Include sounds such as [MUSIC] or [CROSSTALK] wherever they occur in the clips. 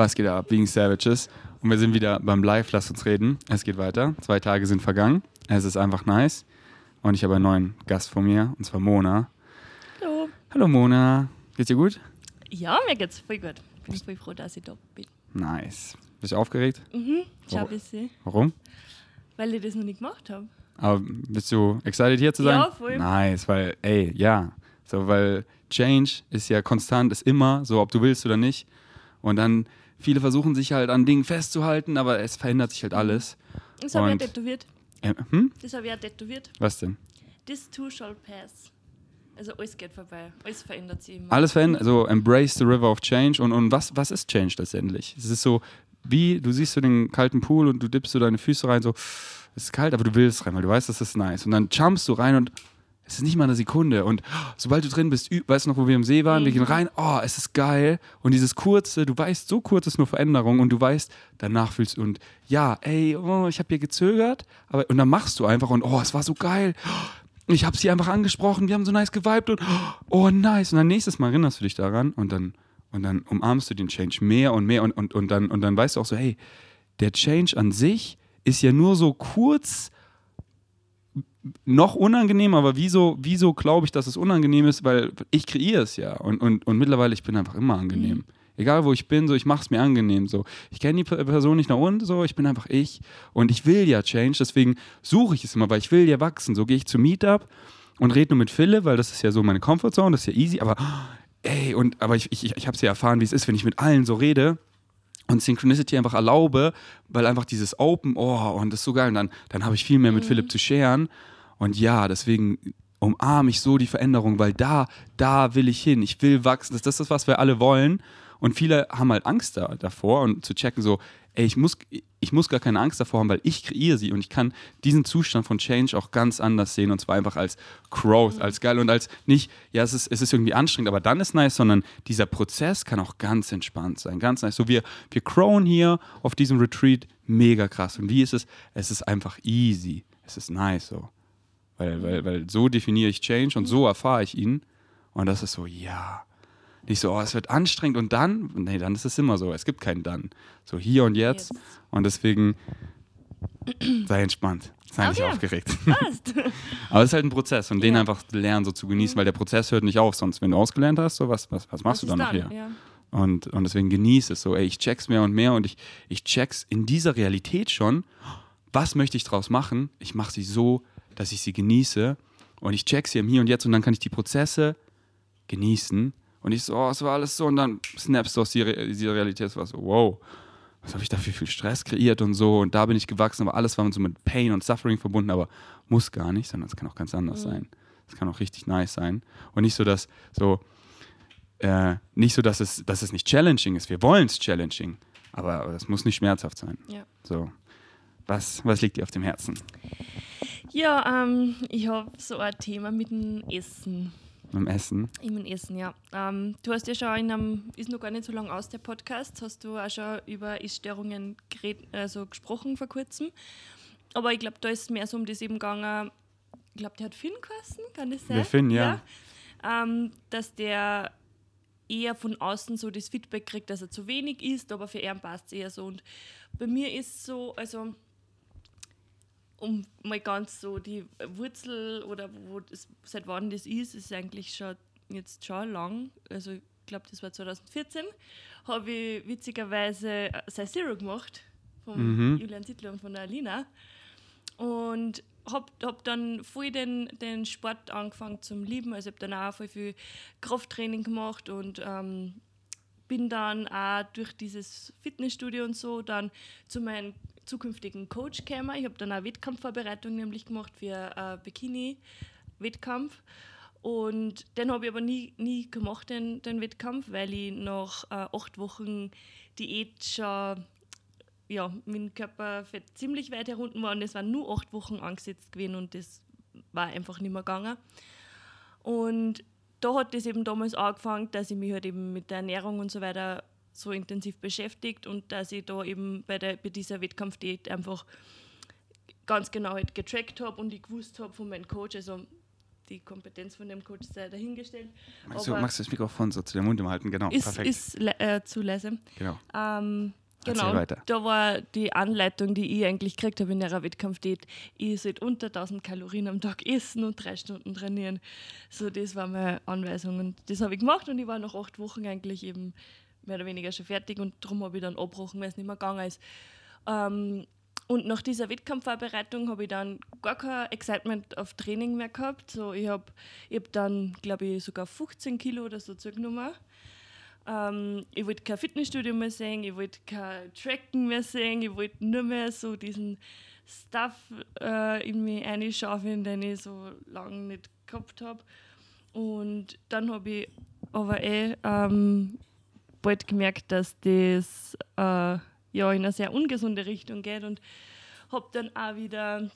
Was geht ab? Being Savages. Und wir sind wieder beim Live. Lasst uns reden. Es geht weiter. Zwei Tage sind vergangen. Es ist einfach nice. Und ich habe einen neuen Gast vor mir, und zwar Mona. Hallo. Hallo Mona. Geht's dir gut? Ja, mir geht's voll gut. Bin voll froh, dass ich da bin. Nice. Bist du aufgeregt? Mhm, ein Warum? bisschen. Warum? Weil ich das noch nicht gemacht habe. Aber bist du excited hier zu sein? Ja, voll. Nice, weil, ey, ja. So, weil Change ist ja konstant, ist immer so, ob du willst oder nicht. Und dann, viele versuchen sich halt an Dingen festzuhalten, aber es verändert sich halt alles. Das habe ich ja tätowiert. Äh, hm? Das habe ich ja tätowiert. Was denn? This too shall pass. Also alles geht vorbei. Alles verändert sich immer. Alles verändert, also embrace the river of change. Und, und was, was ist Change letztendlich? Es ist so, wie, du siehst so den kalten Pool und du dippst so deine Füße rein, so, es ist kalt, aber du willst rein, weil du weißt, das ist nice. Und dann jumpst du rein und es ist nicht mal eine Sekunde. Und sobald du drin bist, weißt du noch, wo wir im See waren? Wir gehen rein, oh, es ist geil. Und dieses kurze, du weißt, so kurz ist nur Veränderung und du weißt, danach fühlst du und ja, ey, oh, ich habe hier gezögert, aber und dann machst du einfach und oh, es war so geil. Ich habe sie einfach angesprochen, wir haben so nice geweibt und oh, nice. Und dann nächstes Mal erinnerst du dich daran und dann, und dann umarmst du den Change mehr und mehr und, und, und, dann, und dann weißt du auch so, hey, der Change an sich ist ja nur so kurz noch unangenehm, aber wieso, wieso glaube ich, dass es unangenehm ist? Weil ich kreiere es ja. Und, und, und mittlerweile, ich bin einfach immer angenehm. Egal wo ich bin, so ich mache es mir angenehm. So. Ich kenne die Person nicht nach unten, so ich bin einfach ich. Und ich will ja Change, deswegen suche ich es immer, weil ich will ja wachsen. So gehe ich zum Meetup und rede nur mit Philipp, weil das ist ja so meine Comfortzone, das ist ja easy, aber ey, und aber ich, ich, ich habe es ja erfahren, wie es ist, wenn ich mit allen so rede und Synchronicity einfach erlaube, weil einfach dieses Open, oh, und das ist so geil. Und dann, dann habe ich viel mehr mit Philipp zu scheren. Und ja, deswegen umarme ich so die Veränderung, weil da, da will ich hin. Ich will wachsen. Das, das ist, was wir alle wollen. Und viele haben halt Angst da, davor und zu checken, so, ey, ich muss, ich muss gar keine Angst davor haben, weil ich kreiere sie und ich kann diesen Zustand von Change auch ganz anders sehen und zwar einfach als Growth, als geil und als nicht, ja, es ist, es ist irgendwie anstrengend, aber dann ist nice, sondern dieser Prozess kann auch ganz entspannt sein, ganz nice. So, wir, wir crowen hier auf diesem Retreat mega krass. Und wie ist es? Es ist einfach easy. Es ist nice so. Weil, weil, weil so definiere ich Change und so erfahre ich ihn. Und das ist so, ja. Nicht so, oh, es wird anstrengend und dann, nee, dann ist es immer so. Es gibt kein dann. So hier und jetzt. Jetzt. Und deswegen sei entspannt. Sei nicht Okay. aufgeregt. Passt. [LAUGHS] Aber es ist halt ein Prozess und den Ja. einfach lernen, so zu genießen, weil der Prozess hört nicht auf. Sonst, wenn du ausgelernt hast, so was, was, was machst Was du dann ist noch hier? Ja. Und, und deswegen genieße es so, ey, ich check's mehr und mehr und ich, ich check's in dieser Realität schon, was möchte ich draus machen? Ich mache sie so, dass ich sie genieße und ich check sie im Hier und Jetzt und dann kann ich die Prozesse genießen und ich so, oh, es war alles so und dann snaps du aus dieser, Re- dieser Realität, es war so, wow, was habe ich da für viel Stress kreiert und so und da bin ich gewachsen, aber alles war so mit Pain und Suffering verbunden, aber muss gar nicht, sondern es kann auch ganz anders sein. Es kann auch richtig nice sein und nicht so, dass so, äh, nicht so, dass es, dass es nicht challenging ist. Wir wollen es challenging, aber, aber es muss nicht schmerzhaft sein. Ja. So, was, was liegt dir auf dem Herzen? Ja, ähm, ich habe so ein Thema mit dem Essen. Beim Essen? Ich mein Essen, ja. Ähm, du hast ja schon in einem, ist noch gar nicht so lange aus der Podcast, hast du auch schon über Essstörungen gered, also gesprochen vor kurzem. Aber ich glaube, da ist es mehr so um das eben gegangen, ich glaube, der hat Finn geheißen, kann das sein? Der Finn, ja. ja. Ähm, dass der eher von außen so das Feedback kriegt, dass er zu wenig isst, aber für ihn passt es eher so. Und bei mir ist es so, also um mal ganz so die Wurzel oder wo das, seit wann das ist, ist eigentlich schon jetzt schon lang. Also ich glaube, das war 2014, habe ich witzigerweise Sei Zero gemacht von Mhm. Julian Sittler und von der Alina. Und habe hab dann voll den, den Sport angefangen zum Lieben. Also ich habe dann auch voll viel Krafttraining gemacht und ähm, bin dann auch durch dieses Fitnessstudio und so dann zu meinem zukünftigen Coach gekommen. Ich habe dann auch Wettkampfvorbereitung nämlich gemacht für äh, Bikini-Wettkampf. Und den habe ich aber nie, nie gemacht, den, den Wettkampf, weil ich nach äh, acht Wochen Diät schon ja, mein Körperfett ziemlich weit herunter war und es waren nur acht Wochen angesetzt gewesen und das war einfach nicht mehr gegangen. Und da hat das eben damals angefangen, dass ich mich halt eben mit der Ernährung und so weiter so intensiv beschäftigt und dass ich da eben bei, der, bei dieser Wettkampfdiät einfach ganz genau halt getrackt habe und ich gewusst habe von meinem Coach, also die Kompetenz von dem Coach sei dahingestellt. Magst du, magst du das Mikrofon so zu dem Mund im halten? Genau, ist, perfekt. ist le- äh, zu leise. genau. Ähm, genau, da war die Anleitung, die ich eigentlich gekriegt habe in der Wettkampfdiät, ich sollte unter 1000 Kalorien am Tag essen und drei Stunden trainieren. So, das war meine Anweisung und das habe ich gemacht und ich war nach acht Wochen eigentlich eben mehr oder weniger schon fertig und darum habe ich dann abgebrochen, weil es nicht mehr gegangen ist. Ähm, und nach dieser Wettkampfvorbereitung habe ich dann gar kein Excitement auf Training mehr gehabt. So, ich habe ich hab dann, glaube ich, sogar 15 Kilo oder so zugenommen. Ähm, ich wollte kein Fitnessstudio mehr sehen, ich wollte kein Tracken mehr sehen, ich wollte nur mehr so diesen Stuff äh, in mich einschaufeln, den ich so lange nicht gehabt habe. Und dann habe ich aber eh ähm, bald gemerkt, dass das äh, ja in eine sehr ungesunde Richtung geht und habe dann auch wieder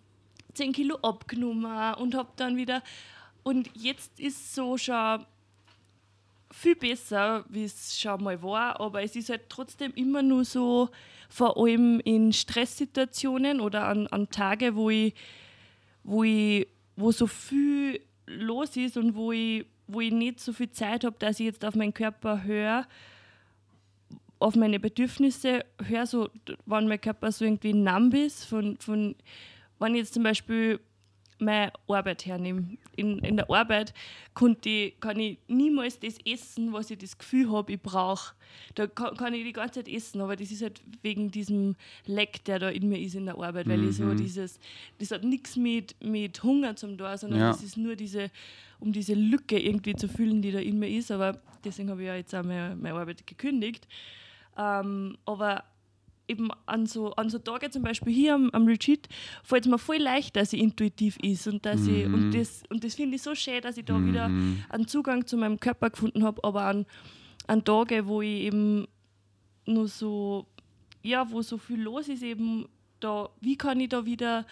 10 Kilo abgenommen und habe dann wieder. Und jetzt ist so schon viel besser, wie es schon mal war, aber es ist halt trotzdem immer nur so, vor allem in Stresssituationen oder an, an Tage, wo ich, wo ich, wo so viel los ist und wo ich, wo ich nicht so viel Zeit habe, dass ich jetzt auf meinen Körper höre, auf meine Bedürfnisse höre, so, wenn mein Körper so irgendwie numb ist, von, von wenn ich jetzt zum Beispiel meine Arbeit hernehme. In, in der Arbeit konnte ich, kann ich niemals das essen, was ich das Gefühl habe, ich brauche. Da kann, kann ich die ganze Zeit essen, aber das ist halt wegen diesem Leck, der da in mir ist in der Arbeit, weil ich so Mhm. dieses, das hat nichts mit, mit Hunger zum da, sondern Ja. das ist nur diese, um diese Lücke irgendwie zu füllen, die da in mir ist. Aber deswegen habe ich ja jetzt auch meine, meine Arbeit gekündigt. Ähm, aber eben an so, an so Tagen zum Beispiel hier am, am Retreat fällt es mir voll leicht, dass ich intuitiv ist und dass ich und das und das finde ich so schön, dass ich da wieder einen Zugang zu meinem Körper gefunden habe, aber an, an Tagen, wo ich eben nur so ja, wo so viel los ist eben da, wie kann ich da wieder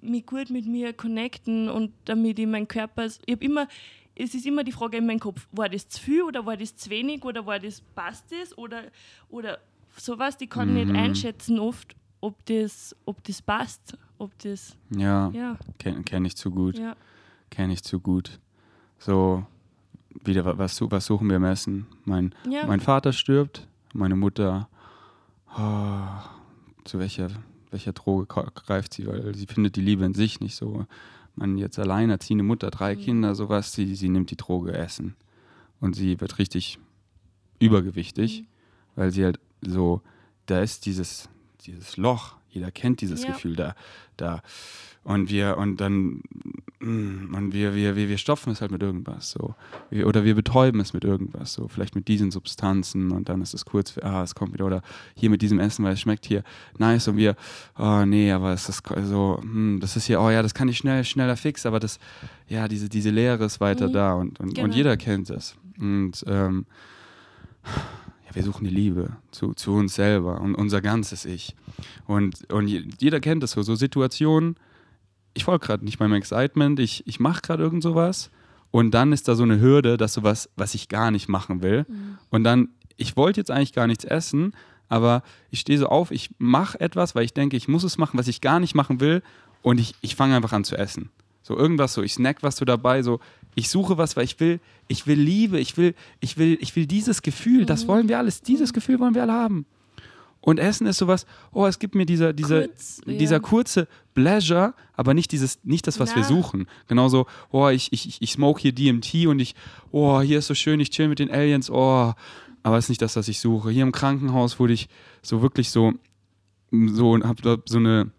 mich gut mit mir connecten und damit ich meinen Körper, ich habe immer, es ist immer die Frage in meinem Kopf, war das zu viel oder war das zu wenig oder war das, passt das oder, oder sowas, ich kann nicht einschätzen oft, ob das, ob das passt, ob das, Ja, ja, kenne kenn ich zu gut. ja, Kenne ich zu gut. So, wieder, wa- was, was suchen wir im Essen? Mein, Ja. mein Vater stirbt, meine Mutter, ah, zu welcher, welcher Droge greift sie, weil sie findet die Liebe in sich nicht so. Man jetzt alleinerziehende Mutter, drei Mhm. Kinder, sowas, sie, sie nimmt die Droge Essen. Und sie wird richtig übergewichtig, Mhm. weil sie halt so, da ist dieses, dieses Loch, jeder kennt dieses Ja. Gefühl da, da. Und wir, und dann, mm, und wir, wir, wir, wir stopfen es halt mit irgendwas, so. Wir, oder wir betäuben es mit irgendwas, so. Vielleicht mit diesen Substanzen und dann ist es kurz, ah, es kommt wieder, oder hier mit diesem Essen, weil es schmeckt hier nice und wir, oh nee, aber es ist so, hm, das ist hier, oh ja, das kann ich schnell, schneller fix, aber das, ja, diese, diese Leere ist weiter Mhm. da und, und, Genau. und jeder kennt es. Und, ähm, wir suchen die Liebe zu, zu uns selber und unser ganzes Ich. Und, und je- jeder kennt das so, so Situationen, ich folge gerade nicht meinem Excitement, ich, ich mache gerade irgend sowas und dann ist da so eine Hürde, dass sowas, was ich gar nicht machen will. Und dann, ich wollte jetzt eigentlich gar nichts essen, aber ich stehe so auf, ich mache etwas, weil ich denke, ich muss es machen, was ich gar nicht machen will und ich, ich fange einfach an zu essen. So irgendwas so, ich snack was so dabei, so ich suche was, weil ich will, ich will Liebe, ich will, ich will, ich will dieses Gefühl, das wollen wir alles, dieses Gefühl wollen wir alle haben. Und Essen ist sowas, oh, es gibt mir dieser, dieser, Kurz, ja. dieser kurze Pleasure, aber nicht dieses, nicht das, was wir Na. suchen. Genauso, oh, ich, ich, ich- smoke hier DMT und ich, oh, hier ist so schön, ich chill mit den Aliens, oh, aber es ist nicht das, was ich suche. Hier im Krankenhaus wurde ich so wirklich so, so und habe so eine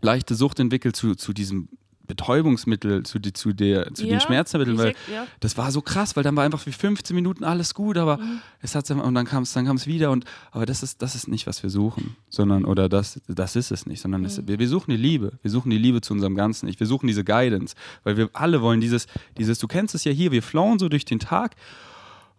leichte Sucht entwickelt zu, zu diesem Betäubungsmittel, zu, die, zu, der, zu Ja, den Schmerzmitteln, weil ja. das war so krass, weil dann war einfach für 15 Minuten alles gut, aber Mhm. es hat und dann kam es dann kam's wieder und aber das ist das ist nicht was wir suchen, sondern oder das das ist es nicht, sondern Mhm. es, wir, wir suchen die Liebe, wir suchen die Liebe zu unserem ganzen Ich, wir suchen diese Guidance, weil wir alle wollen dieses dieses du kennst es ja hier, wir flowen so durch den Tag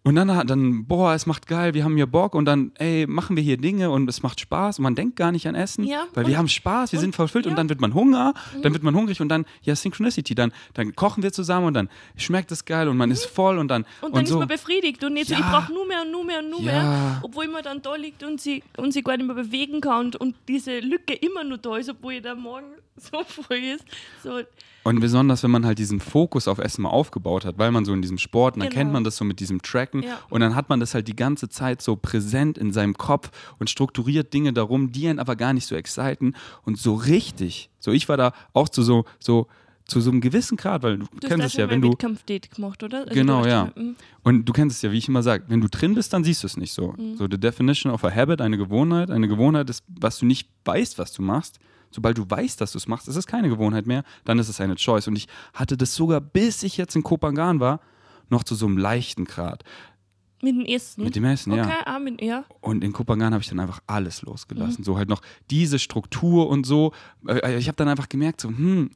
und dann, dann, boah, es macht geil, wir haben hier Bock und dann, ey, machen wir hier Dinge und es macht Spaß und man denkt gar nicht an Essen, Ja, weil und- wir haben Spaß, wir und- sind verfüllt und ja. Mhm. dann wird man Hunger, dann wird man hungrig und dann, ja, Synchronicity, dann, dann kochen wir zusammen und dann schmeckt es geil und man ist voll und dann, Und dann so. ist man befriedigt und so, Ja. ich brauche nur mehr und nur mehr und nur mehr, obwohl man dann da liegt und sie, und sie gar nicht mehr bewegen kann und, und diese Lücke immer nur da ist, obwohl der Morgen [LAUGHS] so früh ist. So, Und besonders, wenn man halt diesen Fokus auf Essen mal aufgebaut hat, weil man so in diesem Sport, dann Genau. kennt man das so mit diesem Tracken Ja. und dann hat man das halt die ganze Zeit so präsent in seinem Kopf und strukturiert Dinge darum, die einen aber gar nicht so exciten und so richtig. So, ich war da auch zu so, so, zu so einem gewissen Grad, weil du, du kennst es ja, wenn du, Wettkampfdate gemacht, oder? Also Genau, ja. dem- und du kennst es ja, wie ich immer sage, wenn du drin bist, dann siehst du es nicht so. Mhm. So, the definition of a habit, eine Gewohnheit, eine Gewohnheit ist, was du nicht weißt, was du machst. Sobald du weißt, dass du es machst, ist es keine Gewohnheit mehr, dann ist es eine Choice. Und ich hatte das sogar, bis ich jetzt in Kopangan war, noch zu so einem leichten Grad. Mit dem Essen. Mit dem Essen, okay, ja. ah, mit, ja. Und in Kopangan habe ich dann einfach alles Mhm. losgelassen. So halt noch diese Struktur und so. Äh, Ich habe dann einfach gemerkt, so, hm,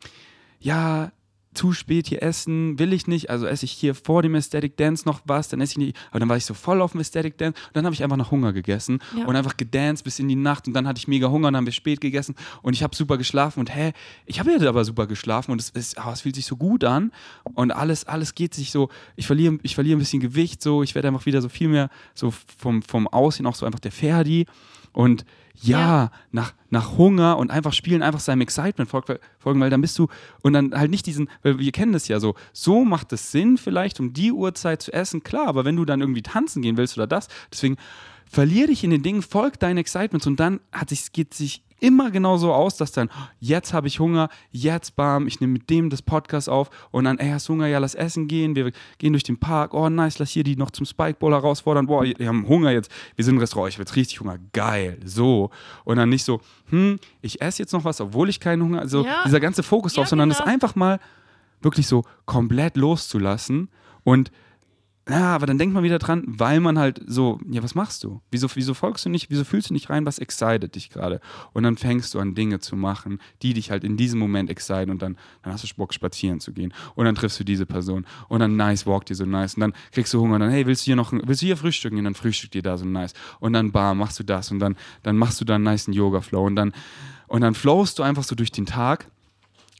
ja, zu spät hier essen, will ich nicht. Also esse ich hier vor dem Aesthetic Dance noch was, dann esse ich nicht. Aber dann war ich so voll auf dem Aesthetic Dance und dann habe ich einfach noch Hunger gegessen Ja. und einfach gedanced bis in die Nacht und dann hatte ich mega Hunger und dann haben wir spät gegessen und ich habe super geschlafen und hä, ich habe ja aber super geschlafen und es, ist, oh, es fühlt sich so gut an und alles, alles geht sich so, ich verliere, ich verliere ein bisschen Gewicht so, ich werde einfach wieder so viel mehr so vom, vom Aussehen auch so einfach der Ferdi und ja, Ja. Nach, nach Hunger und einfach spielen, einfach seinem Excitement folg- folgen, weil dann bist du und dann halt nicht diesen, weil wir kennen das ja so, so macht es Sinn vielleicht, um die Uhrzeit zu essen, klar, aber wenn du dann irgendwie tanzen gehen willst oder das, deswegen verlier dich in den Dingen, folg deinen Excitements und dann hat sich, geht sich immer genau so aus, dass dann, jetzt habe ich Hunger, jetzt bam, ich nehme mit dem das Podcast auf und dann, ey, hast Hunger, ja, lass essen gehen, wir gehen durch den Park, oh nice, lass hier die noch zum Spikeball herausfordern, boah, wir haben Hunger jetzt, wir sind im Restaurant, ich habe jetzt richtig Hunger, geil, so. Und dann nicht so, hm, ich esse jetzt noch was, obwohl ich keinen Hunger, also Ja. dieser ganze Fokus drauf, Ja, sondern es genau. einfach mal wirklich so komplett loszulassen und ja, aber dann denkt man wieder dran, weil man halt so, ja, was machst du? Wieso, wieso folgst du nicht, wieso fühlst du nicht rein, was excited dich gerade? Und dann fängst du an, Dinge zu machen, die dich halt in diesem Moment exciten und dann, dann hast du Bock, spazieren zu gehen. Und dann triffst du diese Person und dann nice, walk dir so nice. Und dann kriegst du Hunger und dann, hey, willst du hier noch, willst du hier frühstücken? Und dann frühstückt dir da so nice. Und dann, bam, machst du das und dann, dann machst du da einen nice Yoga-Flow und dann, und dann flowst du einfach so durch den Tag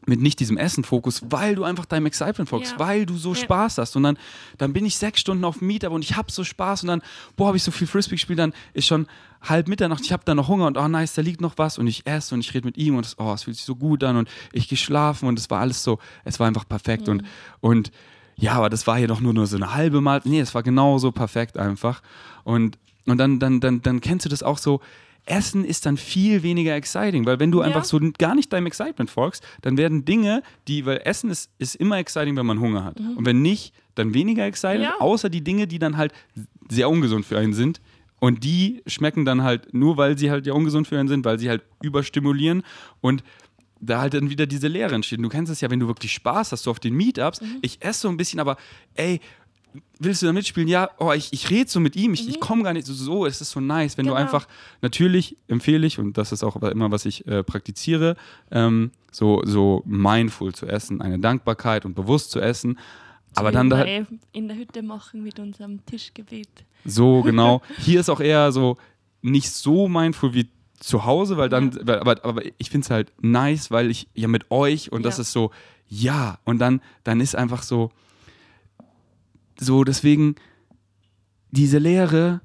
mit nicht diesem Essen-Fokus, weil du einfach deinem Excitement folgst, Ja. weil du so Ja. Spaß hast. Und dann, dann bin ich sechs Stunden auf dem Meetup und ich hab so Spaß und dann, boah, habe ich so viel Frisbee gespielt, dann ist schon halb Mitternacht, ich habe dann noch Hunger und oh nice, da liegt noch was und ich esse und ich rede mit ihm und es, oh, es fühlt sich so gut an und ich geschlafen und es war alles so, es war einfach perfekt und, und ja, aber das war hier doch nur, nur so eine halbe Mal, nee, es war genauso perfekt einfach und, und dann, dann, dann, dann kennst du das auch so, Essen ist dann viel weniger exciting, weil wenn du Ja. einfach so gar nicht deinem Excitement folgst, dann werden Dinge, die, weil Essen ist, ist immer exciting, wenn man Hunger hat. Und wenn nicht, dann weniger exciting, Mhm. Ja. außer die Dinge, die dann halt sehr ungesund für einen sind. Und die schmecken dann halt nur, weil sie halt ja ungesund für einen sind, weil sie halt überstimulieren und da halt dann wieder diese Leere entsteht. Du kennst es ja, wenn du wirklich Spaß hast, so auf den Meetups. Mhm. Ich esse so ein bisschen, aber ey, willst du da mitspielen? Ja, oh, ich, ich rede so mit ihm, ich, ich komme gar nicht so, so, es ist so nice, wenn Mhm. Genau. du einfach, natürlich empfehle ich, und das ist auch immer, was ich äh, praktiziere, ähm, so, so mindful zu essen, eine Dankbarkeit und bewusst zu essen. Aber dann da, in der Hütte machen mit unserem Tischgebet. so, [LAUGHS] genau. Hier ist auch eher so nicht so mindful wie zu Hause, weil dann, weil, aber, aber ich finde es halt nice, weil ich ja mit euch und das Ja. ist so, ja, und dann, dann ist einfach so, so deswegen diese Leere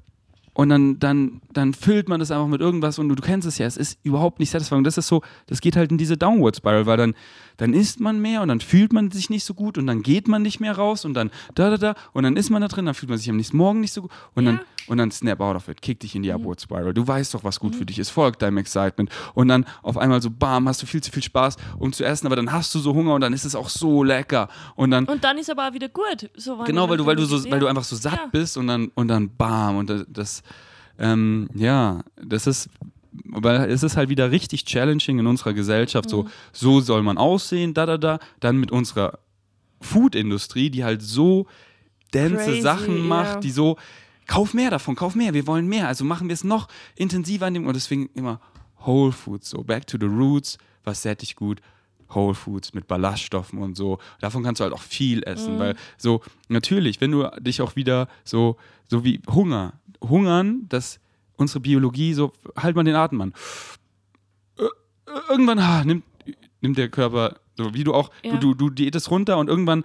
und dann, dann, dann füllt man das einfach mit irgendwas und du, du kennst es ja, es ist überhaupt nicht satisfying. Das ist so, das geht halt in diese Downward Spiral, weil dann, dann isst man mehr und dann fühlt man sich nicht so gut und dann geht man nicht mehr raus und dann da, da, da und dann ist man da drin, dann fühlt man sich am nächsten Morgen nicht so gut und Ja. dann, und dann snap out of it, kick dich in die Upward Spiral. Du weißt doch, was gut für dich ist, folgt deinem Excitement und dann auf einmal so, bam, hast du viel zu viel Spaß, um zu essen, aber dann hast du so Hunger und dann ist es auch so lecker und dann Und dann ist aber auch wieder gut. So, Genau, weil du, weil du so, weil du einfach so satt Ja. bist und dann und dann bam und das ähm, ja, das ist weil es ist halt wieder richtig challenging in unserer Gesellschaft. Mhm. So, so soll man aussehen, da, da, da. Dann mit unserer Food-Industrie, die halt so dense Sachen macht, ja. die so, kauf mehr davon, kauf mehr, wir wollen mehr. Also machen wir es noch intensiver an dem und deswegen immer Whole Foods, so back to the roots, was sättigt gut. Whole Foods mit Ballaststoffen und so. Davon kannst du halt auch viel essen, weil so natürlich, wenn du dich auch wieder so so wie Hunger, Hungern, dass unsere Biologie so halt mal den Atem an. Irgendwann ah, nimmt nimmt der Körper so wie du auch Ja. du, du du diätest runter und irgendwann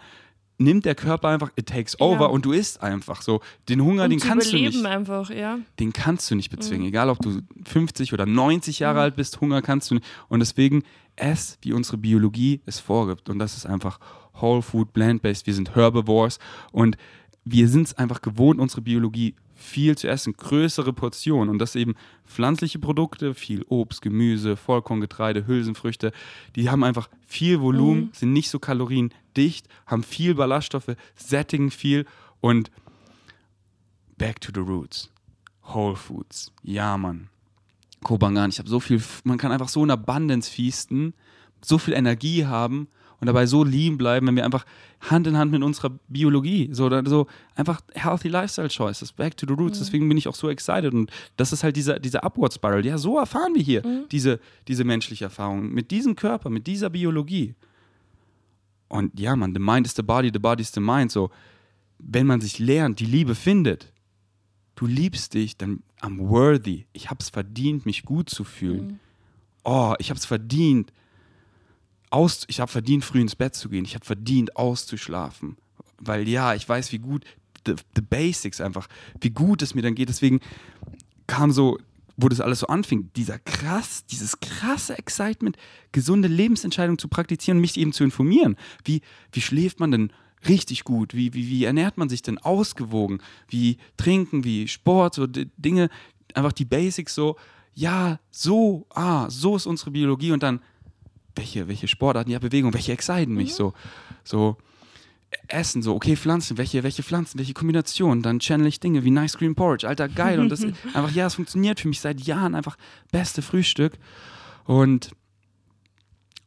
nimmt der Körper einfach, it takes over Ja. und du isst einfach so. Den Hunger, um den kannst du nicht einfach, ja. den kannst du nicht bezwingen. Mhm. Egal, ob du 50 oder 90 Jahre alt bist, Hunger kannst du nicht. Und deswegen ess, wie unsere Biologie es vorgibt. Und das ist einfach Whole Food, Plant-Based. Wir sind Herbivores und wir sind es einfach gewohnt, unsere Biologie viel zu essen, größere Portionen. Und das eben pflanzliche Produkte, viel Obst, Gemüse, Vollkorngetreide, Hülsenfrüchte. Die haben einfach viel Volumen, sind nicht so kaloriendicht, haben viel Ballaststoffe, sättigen viel und back to the roots. Whole Foods. Ja, Mann. Kobangan. Ich habe so viel, man kann einfach so in Abundance feasten, so viel Energie haben und dabei so lieben bleiben, wenn wir einfach Hand in Hand mit unserer Biologie, so, so einfach healthy lifestyle choices, back to the roots. Deswegen bin ich auch so excited und das ist halt dieser, dieser Upward Spiral. Ja, so erfahren wir hier diese, diese menschliche Erfahrung mit diesem Körper, mit dieser Biologie. Und ja, man, the mind is the body, the body is the mind. So, wenn man sich lernt, die Liebe findet, du liebst dich, dann I'm worthy. Ich hab's verdient, mich gut zu fühlen. Oh, ich hab's verdient, aus, ich habe verdient, früh ins Bett zu gehen. Ich habe verdient, auszuschlafen. Weil ja, ich weiß, wie gut, the, the basics einfach, wie gut es mir dann geht. Deswegen kam so, wo das alles so anfing, dieser krass, dieses krasse Excitement, gesunde Lebensentscheidungen zu praktizieren mich eben zu informieren. Wie, wie schläft man denn richtig gut? Wie, wie, wie ernährt man sich denn ausgewogen? Wie trinken, wie Sport, so die Dinge, einfach die Basics so, ja, so, ah, so ist unsere Biologie und dann, welche, welche Sportarten, ja, Bewegung, welche exciten mich so, so, Essen, so, okay, Pflanzen, welche, welche Pflanzen, welche Kombination, dann channel ich Dinge wie Nice Green Porridge, alter, geil. Und das [LAUGHS] einfach, ja, es funktioniert für mich seit Jahren, einfach beste Frühstück. Und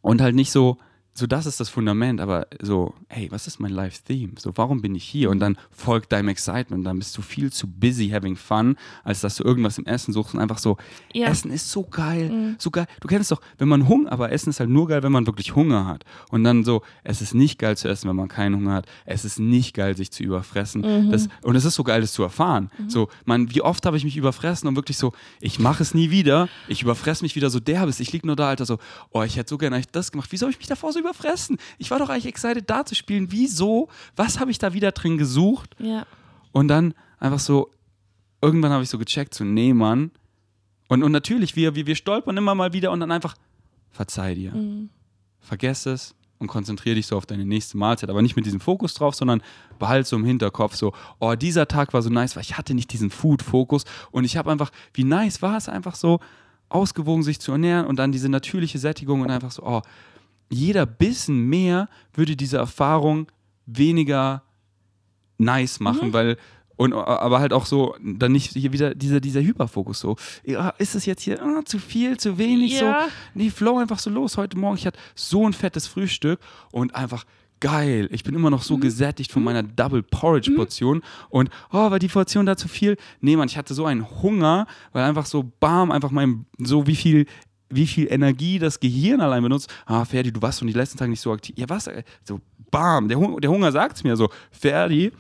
und halt nicht so, so das ist das Fundament, aber so, hey, was ist mein Life-Theme? So, warum bin ich hier? Und dann folgt deinem Excitement, dann bist du viel zu busy having fun, als dass du irgendwas im Essen suchst und einfach so, Ja. Essen ist so geil, so geil. Du kennst doch, wenn man Hunger, aber Essen ist halt nur geil, wenn man wirklich Hunger hat. Und dann so, es ist nicht geil zu essen, wenn man keinen Hunger hat. Es ist nicht geil, sich zu überfressen. Das, und es ist so geil, das zu erfahren. So, man, wie oft habe ich mich überfressen und wirklich so, ich mache es nie wieder, ich überfresse mich wieder so derbes. Ich liege nur da, Alter, so, oh, ich hätte so gerne eigentlich das gemacht. Wieso habe ich mich davor so überfressen? Ich war doch eigentlich excited, da zu spielen. Wieso? Was habe ich da wieder drin gesucht? Ja. Und dann einfach so, irgendwann habe ich so gecheckt, so, nee, Mann. Und, und natürlich, wir, wir, wir stolpern immer mal wieder und dann einfach, verzeih dir. Vergess es und konzentriere dich so auf deine nächste Mahlzeit. Aber nicht mit diesem Fokus drauf, sondern behalt so im Hinterkopf so, oh, dieser Tag war so nice, weil ich hatte nicht diesen Food-Fokus und ich habe einfach, wie nice war es einfach so, ausgewogen sich zu ernähren und dann diese natürliche Sättigung und einfach so, oh, jeder Bissen mehr würde diese Erfahrung weniger nice machen, weil und aber halt auch so dann nicht hier wieder dieser dieser Hyperfokus so. Ja, ist es jetzt hier ah, zu viel zu wenig Ja. so nee flow einfach so los. Heute morgen ich hatte so ein fettes Frühstück und einfach geil. Ich bin immer noch so gesättigt von meiner Double Porridge Portion und oh war die Portion da zu viel? Nee man ich hatte so einen Hunger weil einfach so bam einfach mein so wie viel wie viel Energie das Gehirn allein benutzt. Ah, Ferdi, du warst doch die letzten Tage nicht so aktiv. Ja, was? So, bam, der, Hung der Hunger sagt es mir so. Ferdi,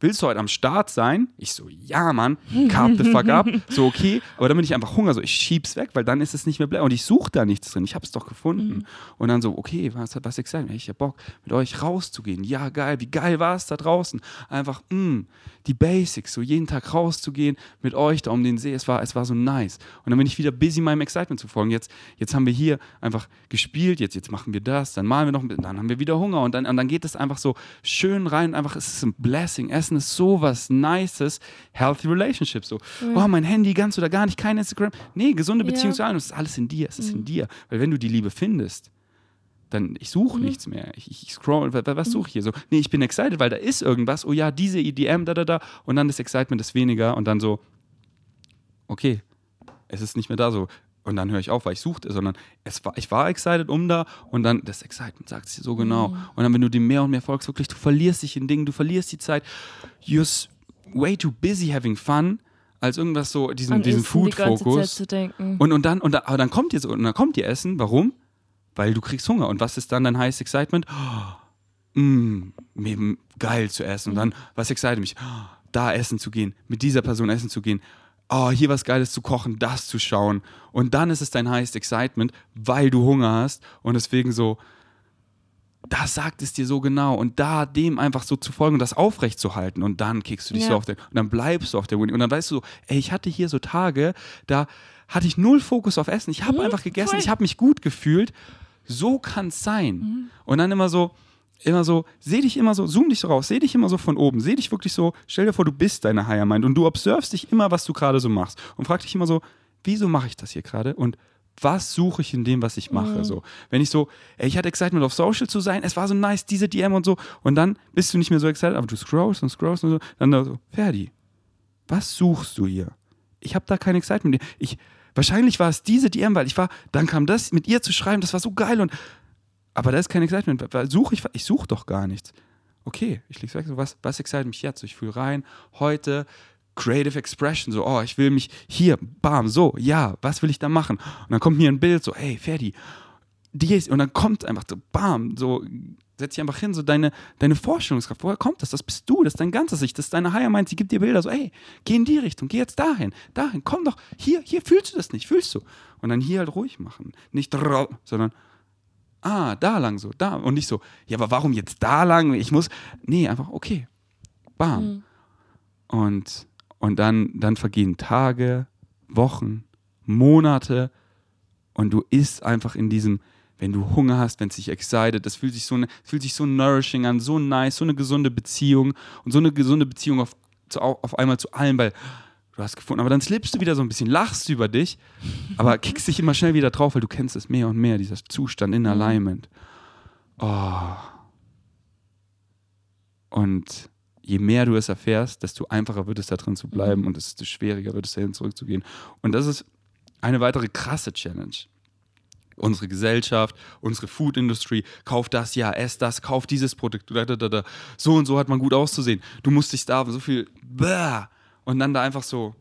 willst du heute am Start sein? Ich so, ja, Mann, carb the fuck up. [LAUGHS] So, okay, aber dann bin ich einfach Hunger, so, ich schieb's weg, weil dann ist es nicht mehr blau. Und ich suche da nichts drin, ich hab's doch gefunden. Und dann so, okay, was hat was exciting? Ich hab Bock, mit euch rauszugehen. Ja, geil, wie geil war es da draußen? Einfach, mh, die Basics, so jeden Tag rauszugehen, mit euch da um den See, es war, es war so nice. Und dann bin ich wieder busy, meinem Excitement zu folgen. Jetzt, jetzt haben wir hier einfach gespielt, jetzt, jetzt machen wir das, dann malen wir noch, dann haben wir wieder Hunger und dann, und dann geht es einfach so schön rein, einfach, es ist ein Blessing. Essen ist so was Nices, healthy relationships, so, oh, mein Handy ganz oder gar nicht, kein Instagram. Nee, gesunde Ja. Beziehung zu allem, es ist alles in dir, es ist in dir. Weil wenn du die Liebe findest, dann ich suche nichts mehr. Ich, ich scroll, wa- wa- was suche ich hier so? Nee, ich bin excited, weil da ist irgendwas. Oh ja, diese EDM, da, da, da. Und dann das Excitement ist weniger und dann so, okay, es ist nicht mehr da so. Und dann höre ich auf, weil ich suchte, sondern es war, ich war excited um da und dann das Excitement sagt es dir so genau. Und dann, wenn du dem mehr und mehr folgst, wirklich, du verlierst dich in Dingen, du verlierst die Zeit. You're way too busy having fun, als irgendwas so, diesen, An diesen die Food-Fokus. zu denken. Und, und dann, und dann, aber dann kommt dir so, und dann kommt dir Essen. Warum? Weil du kriegst Hunger. Und was ist dann dein highest excitement? Oh, mm, geil zu essen. Und dann, was excite mich? Oh, da essen zu gehen, mit dieser Person essen zu gehen. Oh, hier was Geiles zu kochen, das zu schauen. Und dann ist es dein highest excitement, weil du Hunger hast. Und deswegen so, das sagt es dir so genau und da dem einfach so zu folgen und das aufrecht zu halten und dann kickst du dich Ja. so auf den und dann bleibst du auf der Winning und dann weißt du so, ey, ich hatte hier so Tage, da hatte ich null Fokus auf Essen. Ich habe einfach gegessen, voll. ich habe mich gut gefühlt. So kann es sein. Und dann immer so, immer so, seh dich immer so, zoom dich so raus, seh dich immer so von oben, seh dich wirklich so, stell dir vor, du bist deine Higher Mind und du observst dich immer, was du gerade so machst und frag dich immer so, wieso mache ich das hier gerade und was suche ich in dem, was ich mache? So, wenn ich so, ey, ich hatte Excitement auf Social zu sein, es war so nice, diese DM und so, und dann bist du nicht mehr so excited, aber du scrollst und scrollst und so, dann da so, Ferdi, was suchst du hier? Ich habe da kein Excitement. Ich, wahrscheinlich war es diese DM, weil ich war, dann kam das mit ihr zu schreiben, das war so geil und, aber da ist kein Excitement. Suche ich, ich suche doch gar nichts. Okay, ich leg's weg. So, was, was excite mich jetzt? So, ich fühle rein, heute Creative Expression, so, oh, ich will mich hier, bam, so, ja, was will ich da machen? Und dann kommt mir ein Bild, so, hey, Ferdi, die ist, und dann kommt einfach so, bam, so, setz dich einfach hin, so deine, deine Vorstellungskraft, woher kommt das? Das bist du, das ist dein ganzes Ich, das ist deine Higher Mind, sie gibt dir Bilder, so, ey, geh in die Richtung, geh jetzt dahin, dahin, komm doch, hier, hier, fühlst du das nicht, fühlst du? Und dann hier halt ruhig machen, nicht, sondern, ah, da lang so, da, und nicht so, ja, aber warum jetzt da lang? Ich muss, nee, einfach, okay, bam. Und, und dann, dann vergehen Tage, Wochen, Monate und du isst einfach in diesem, wenn du Hunger hast, wenn es dich excited, das fühlt sich so, fühlt sich so nourishing an, so nice, so eine gesunde Beziehung und so eine gesunde Beziehung auf, zu, auf einmal zu allen, weil du hast gefunden, aber dann slippst du wieder so ein bisschen, lachst über dich, aber [LAUGHS] kickst dich immer schnell wieder drauf, weil du kennst es mehr und mehr, dieser Zustand in Alignment. Oh. Und je mehr du es erfährst, desto einfacher wird es da drin zu bleiben und desto schwieriger wird es dahin zurückzugehen. Und das ist eine weitere krasse Challenge. Unsere Gesellschaft, unsere Food Industry, kauf das, ja, ess das, kauf dieses Produkt, da, da, da, da. so und so hat man gut auszusehen. Du musst dich da so viel, bäh, und dann da einfach so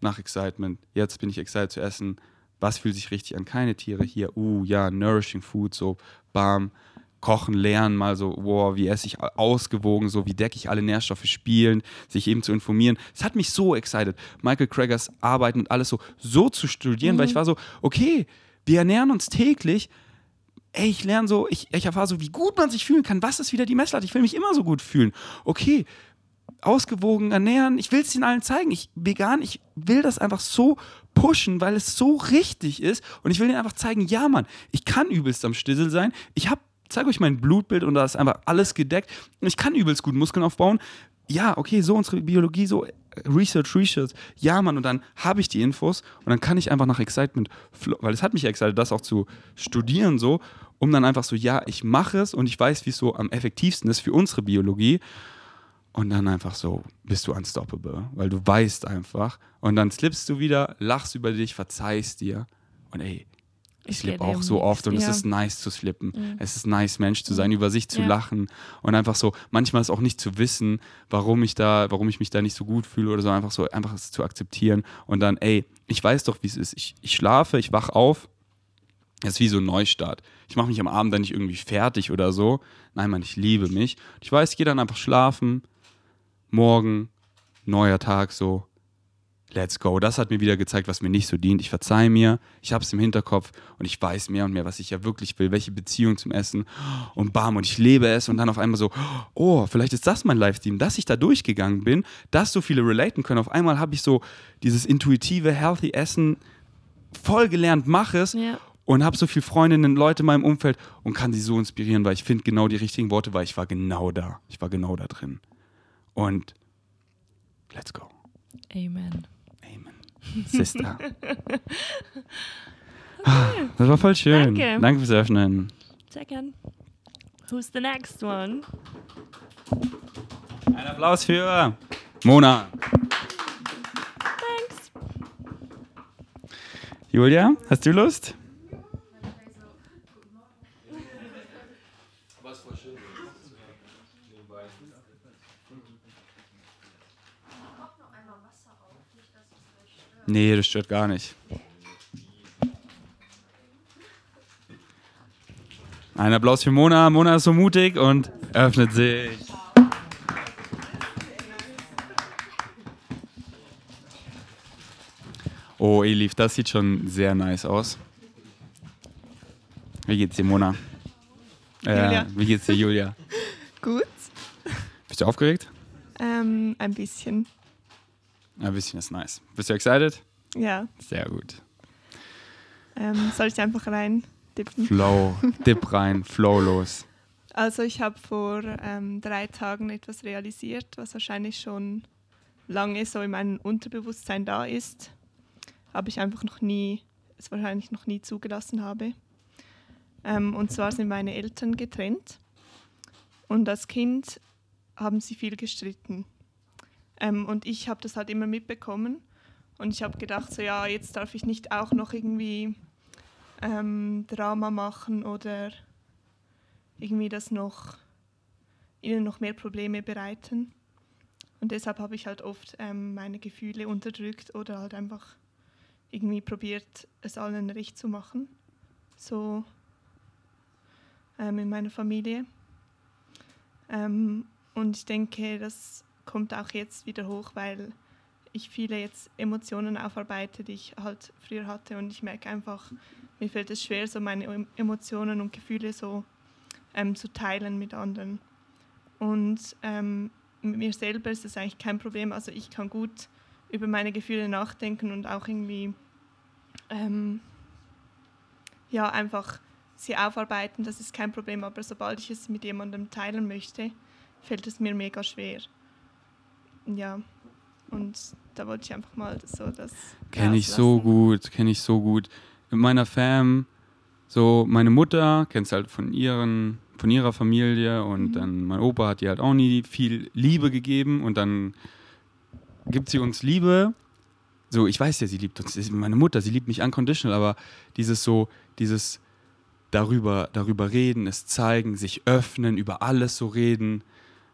nach Excitement. Jetzt bin ich excited zu essen. Was fühlt sich richtig an? Keine Tiere hier. Uh, ja, nourishing food, so, bam. Kochen, lernen, mal so, wow, wie esse ich ausgewogen, so, wie decke ich alle Nährstoffe spielen, sich eben zu informieren. Es hat mich so excited, Michael Craggers Arbeiten und alles so, so zu studieren, weil ich war so, okay, wir ernähren uns täglich, ey, ich lerne so, ich, ich erfahre so, wie gut man sich fühlen kann. Was ist wieder die Messlatte? Ich will mich immer so gut fühlen. Okay, ausgewogen ernähren. Ich will es ihnen allen zeigen. Ich vegan, ich will das einfach so pushen, weil es so richtig ist. Und ich will ihnen einfach zeigen, ja, Mann, ich kann übelst am Stissel sein. Ich habe, zeige euch mein Blutbild und da ist einfach alles gedeckt. Und ich kann übelst gut Muskeln aufbauen. Ja, okay, so unsere Biologie, so äh, Research, Research. Ja, Mann, und dann habe ich die Infos und dann kann ich einfach nach Excitement, weil es hat mich excited, das auch zu studieren, so, um dann einfach so, ja, ich mache es und ich weiß, wie es so am effektivsten ist für unsere Biologie. Und dann einfach so bist du unstoppable, weil du weißt einfach. Und dann slippst du wieder, lachst über dich, verzeihst dir. Und ey, ich Ich slipp geht auch so oft und nicht, es ja. ist nice zu slippen. Es ist nice, Mensch zu sein, über sich zu Ja. lachen und einfach so, manchmal ist auch nicht zu wissen, warum ich da, warum ich mich da nicht so gut fühle oder so, einfach so, einfach es zu akzeptieren und dann, ey, ich weiß doch, wie es ist. Ich, ich schlafe, ich wach auf, das ist wie so ein Neustart. Ich mache mich am Abend dann nicht irgendwie fertig oder so. Nein, Mann, ich liebe mich. Ich weiß, ich gehe dann einfach schlafen. Morgen, neuer Tag, so. Let's go. Das hat mir wieder gezeigt, was mir nicht so dient. Ich verzeihe mir, ich habe es im Hinterkopf und ich weiß mehr und mehr, was ich ja wirklich will, welche Beziehung zum Essen und bam, und ich lebe es und dann auf einmal so, oh, vielleicht ist das mein Livestream, dass ich da durchgegangen bin, dass so viele relaten können. Auf einmal habe ich so dieses intuitive, healthy Essen voll gelernt, mache es Ja. und habe so viele Freundinnen, Leute in meinem Umfeld und kann sie so inspirieren, weil ich finde genau die richtigen Worte, weil ich war genau da. Ich war genau da drin. Und let's go. Amen. Amen. Sister. [LAUGHS] Das war voll schön. Danke. Danke fürs Öffnen. Sehr gern. Who's the next one? Ein Applaus für Mona. Thanks. Julia, hast du Lust? Nee, das stört gar nicht. Ein Applaus für Mona. Mona ist so mutig und öffnet sich. Oh, Elif, das sieht schon sehr nice aus. Wie geht's dir, Mona? Julia. wie geht's dir, Julia? [LAUGHS] Gut. Bist du aufgeregt? Ähm, ein bisschen. Ein bisschen ist nice. Bist du excited? Ja. Sehr gut. Ähm, soll ich einfach rein dippen? Flow, dip rein, flow los. Also ich habe vor ähm, drei Tagen etwas realisiert, was wahrscheinlich schon lange so in meinem Unterbewusstsein da ist, aber ich einfach noch nie, es wahrscheinlich noch nie zugelassen habe. Ähm, und zwar sind meine Eltern getrennt und als Kind haben sie viel gestritten. Ähm, und ich habe das halt immer mitbekommen und ich habe gedacht, so ja, jetzt darf ich nicht auch noch irgendwie ähm, Drama machen oder irgendwie das noch ihnen noch mehr Probleme bereiten. Und deshalb habe ich halt oft ähm, meine Gefühle unterdrückt oder halt einfach irgendwie probiert, es allen recht zu machen. So ähm, in meiner Familie. Ähm, und ich denke, das kommt auch jetzt wieder hoch, weil ich viele jetzt Emotionen aufarbeite, die ich halt früher hatte. Und ich merke einfach, mir fällt es schwer, so meine Em- Emotionen und Gefühle so ähm, zu teilen mit anderen. Und ähm, mit mir selber ist das eigentlich kein Problem. Also ich kann gut über meine Gefühle nachdenken und auch irgendwie ähm, ja einfach sie aufarbeiten. Das ist kein Problem. Aber sobald ich es mit jemandem teilen möchte, fällt es mir mega schwer. Ja, und da wollte ich einfach mal so das. Kenne ich so gut, kenne ich so gut. In meiner Fam, so meine Mutter kennst halt von ihren, von ihrer Familie und Mhm. dann mein Opa hat ihr halt auch nie viel Liebe gegeben und dann gibt sie uns Liebe. So, ich weiß ja, sie liebt uns. Meine Mutter, sie liebt mich unconditional, aber dieses so, dieses darüber, darüber reden, es zeigen, sich öffnen, über alles so reden,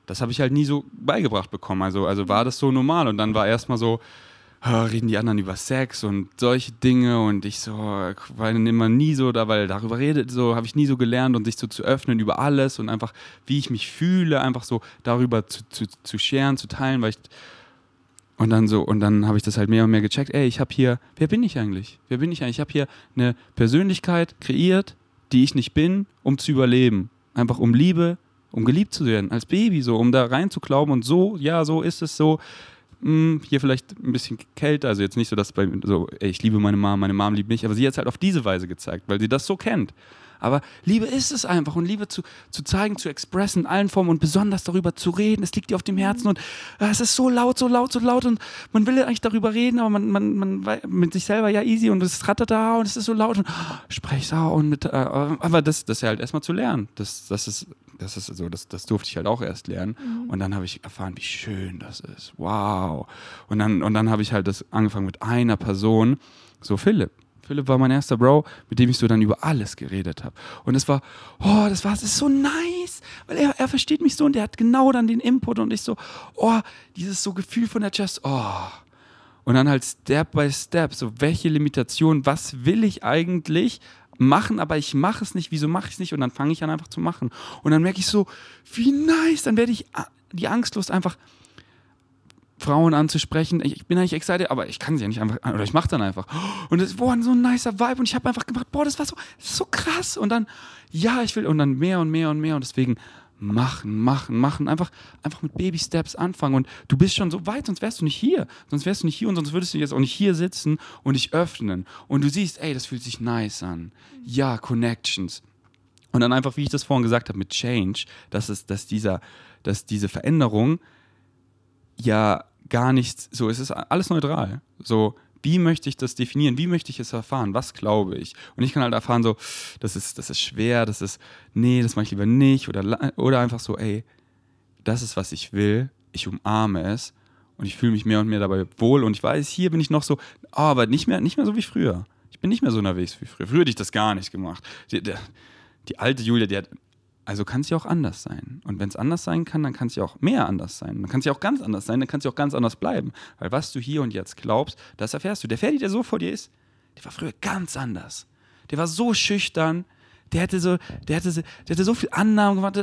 das habe ich halt nie so beigebracht bekommen. Also, also war das so normal und dann war erstmal so, reden die anderen über Sex und solche Dinge und ich so, war immer nie so da, weil darüber redet, so habe ich nie so gelernt und sich so zu öffnen über alles und einfach, wie ich mich fühle, einfach so darüber zu, zu, zu scheren, zu teilen, weil ich und dann so, und dann habe ich das halt mehr und mehr gecheckt, ey, ich habe hier, wer bin ich eigentlich? Wer bin ich eigentlich? Ich habe hier eine Persönlichkeit kreiert, die ich nicht bin, um zu überleben. Einfach um Liebe, um geliebt zu werden, als Baby so, um da rein zu glauben und so, ja, so ist es so. Hm, hier vielleicht ein bisschen kälter, also jetzt nicht so, dass bei so, ey, ich liebe meine Mom, meine Mom liebt mich, aber sie hat es halt auf diese Weise gezeigt, weil sie das so kennt. Aber Liebe ist es einfach und Liebe zu, zu zeigen, zu expressen in allen Formen und besonders darüber zu reden, es liegt dir auf dem Herzen und ah, es ist so laut, so laut, so laut und man will ja eigentlich darüber reden, aber man, man, man mit sich selber ja easy und es rattert da und es ist so laut und oh, sprech's auch und mit, äh, aber das, das ist ja halt erstmal zu lernen. Das, das ist, das ist so, das, das durfte ich halt auch erst lernen und dann habe ich erfahren, wie schön das ist. Wow. Und dann, und dann habe ich halt das angefangen mit einer Person, so Philipp. Philipp war mein erster Bro, mit dem ich so dann über alles geredet habe. Und es war, oh, das war, es ist so nice, weil er, er versteht mich so und der hat genau dann den Input und ich so, oh, dieses so Gefühl von der Chest, oh. Und dann halt Step by Step, so welche Limitation, was will ich eigentlich machen, aber ich mache es nicht, wieso mache ich es nicht? Und dann fange ich an einfach zu machen. Und dann merke ich so, wie nice, dann werde ich die Angstlust einfach Frauen anzusprechen. Ich, bin eigentlich excited, aber ich kann sie ja nicht einfach, oder ich mache dann einfach. Und es war so ein nicer Vibe und ich habe einfach gemacht, boah, das war so, das so krass. Und dann, ja, ich will, und dann mehr und mehr und mehr und deswegen machen, machen, machen, einfach, einfach mit Baby Steps anfangen und du bist schon so weit, sonst wärst du nicht hier, sonst wärst du nicht hier und sonst würdest du jetzt auch nicht hier sitzen und dich öffnen und du siehst, ey, das fühlt sich nice an. Ja, Connections. Und dann einfach, wie ich das vorhin gesagt habe, mit Change, dass es, dass dieser, dass diese Veränderung ja gar nichts, so es ist alles neutral. So, wie möchte ich das definieren? Wie möchte ich es erfahren? Was glaube ich? Und ich kann halt erfahren, so, das ist, das ist schwer, das ist, nee, das mache ich lieber nicht. Oder, oder einfach so, ey, das ist, was ich will, ich umarme es und ich fühle mich mehr und mehr dabei wohl. Und ich weiß, hier bin ich noch so, ah, aber nicht mehr, nicht mehr so wie früher. Ich bin nicht mehr so unterwegs wie früher. Früher hätte ich das gar nicht gemacht. Die, die, die alte Julia, die hat, also kann es ja auch anders sein. Und wenn es anders sein kann, dann kann es ja auch mehr anders sein. Dann kann es ja auch ganz anders sein, dann kann es ja auch ganz anders bleiben. Weil was du hier und jetzt glaubst, das erfährst du. Der Ferdi, der so vor dir ist, der war früher ganz anders. Der war so schüchtern, der hatte so, der hatte, so- der hatte so viel Annahmen gemacht.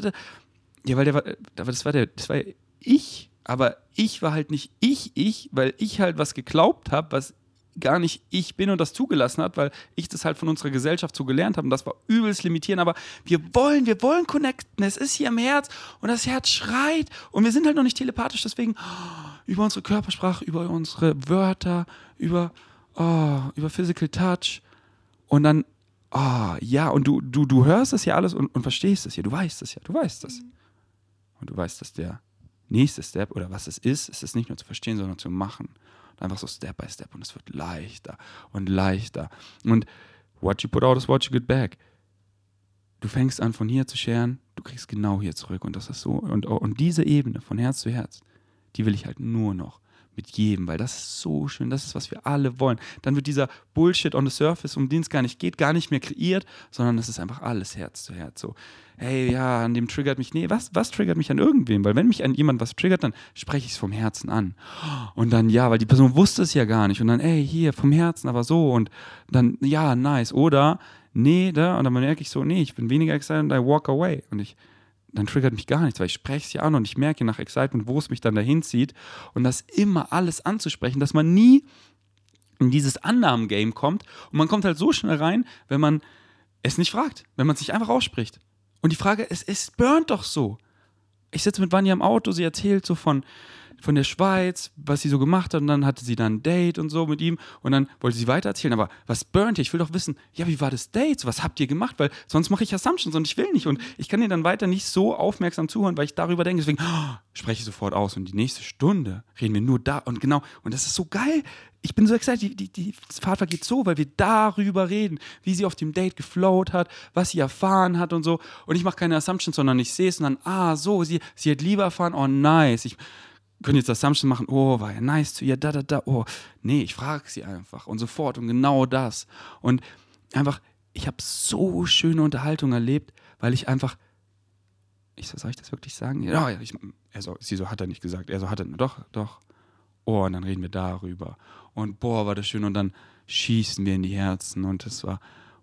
Ja, weil der war, das war der, das war ich, aber ich war halt nicht ich, ich, weil ich halt was geglaubt habe, was gar nicht ich bin und das zugelassen hat, weil ich das halt von unserer Gesellschaft so gelernt habe und das war übelst limitierend, aber wir wollen, wir wollen connecten, es ist hier im Herz und das Herz schreit. Und wir sind halt noch nicht telepathisch, deswegen oh, über unsere Körpersprache, über unsere Wörter, über, oh, über Physical Touch. Und dann, oh, ja, und du, du, du hörst das ja alles und, und verstehst es ja, du weißt es ja, du weißt es. Und du weißt, dass der nächste Step oder was es ist, ist es nicht nur zu verstehen, sondern zu machen. Einfach so Step by Step und es wird leichter und leichter. Und what you put out is what you get back. Du fängst an von hier zu scheren, du kriegst genau hier zurück und das ist so. Und, und diese Ebene von Herz zu Herz, die will ich halt nur noch mit jedem, weil das ist so schön, das ist, was wir alle wollen. Dann wird dieser Bullshit on the surface, um den es gar nicht geht, gar nicht mehr kreiert, sondern es ist einfach alles Herz zu Herz. So, hey, ja, an dem triggert mich, nee, was, was triggert mich an irgendwem? Weil wenn mich an jemand was triggert, dann spreche ich es vom Herzen an. Und dann, ja, weil die Person wusste es ja gar nicht. Und dann, ey, hier, vom Herzen, aber so. Und dann, ja, nice. Oder, nee, da, und dann merke ich so, nee, ich bin weniger excited und I walk away. Und ich, dann triggert mich gar nichts, weil ich spreche es ja an und ich merke nach Excitement, wo es mich dann dahin zieht. Und das immer alles anzusprechen, dass man nie in dieses Annahmen-Game kommt. Und man kommt halt so schnell rein, wenn man es nicht fragt, wenn man es nicht einfach ausspricht. Und die Frage ist, es burnt doch so. Ich sitze mit Vanya im Auto, sie erzählt so von, von der Schweiz, was sie so gemacht hat und dann hatte sie dann ein Date und so mit ihm und dann wollte sie weiter erzählen, aber was burnt ihr? Ich will doch wissen, ja, wie war das Date? Was habt ihr gemacht? Weil sonst mache ich Assumptions und ich will nicht und ich kann ihr dann weiter nicht so aufmerksam zuhören, weil ich darüber denke, deswegen oh, spreche ich sofort aus und die nächste Stunde reden wir nur da und genau und das ist so geil. Ich bin so excited, die, die, die Fahrt vergeht so, weil wir darüber reden, wie sie auf dem Date geflowt hat, was sie erfahren hat und so. Und ich mache keine Assumptions, sondern ich sehe es und dann, ah, so, sie, sie hat lieber erfahren, oh nice. Ich, können jetzt Assumption machen, oh, war ja nice zu ihr, da, da, da, oh. Nee, ich frage sie einfach und sofort und genau das. Und einfach, ich habe so schöne Unterhaltung erlebt, weil ich einfach, ich soll ich das wirklich sagen? Ja, ich, er so, sie so hat er nicht gesagt, er so hat er, doch, doch. Oh, und dann reden wir darüber. Und boah, war das schön. Und dann schießen wir in die Herzen und es war,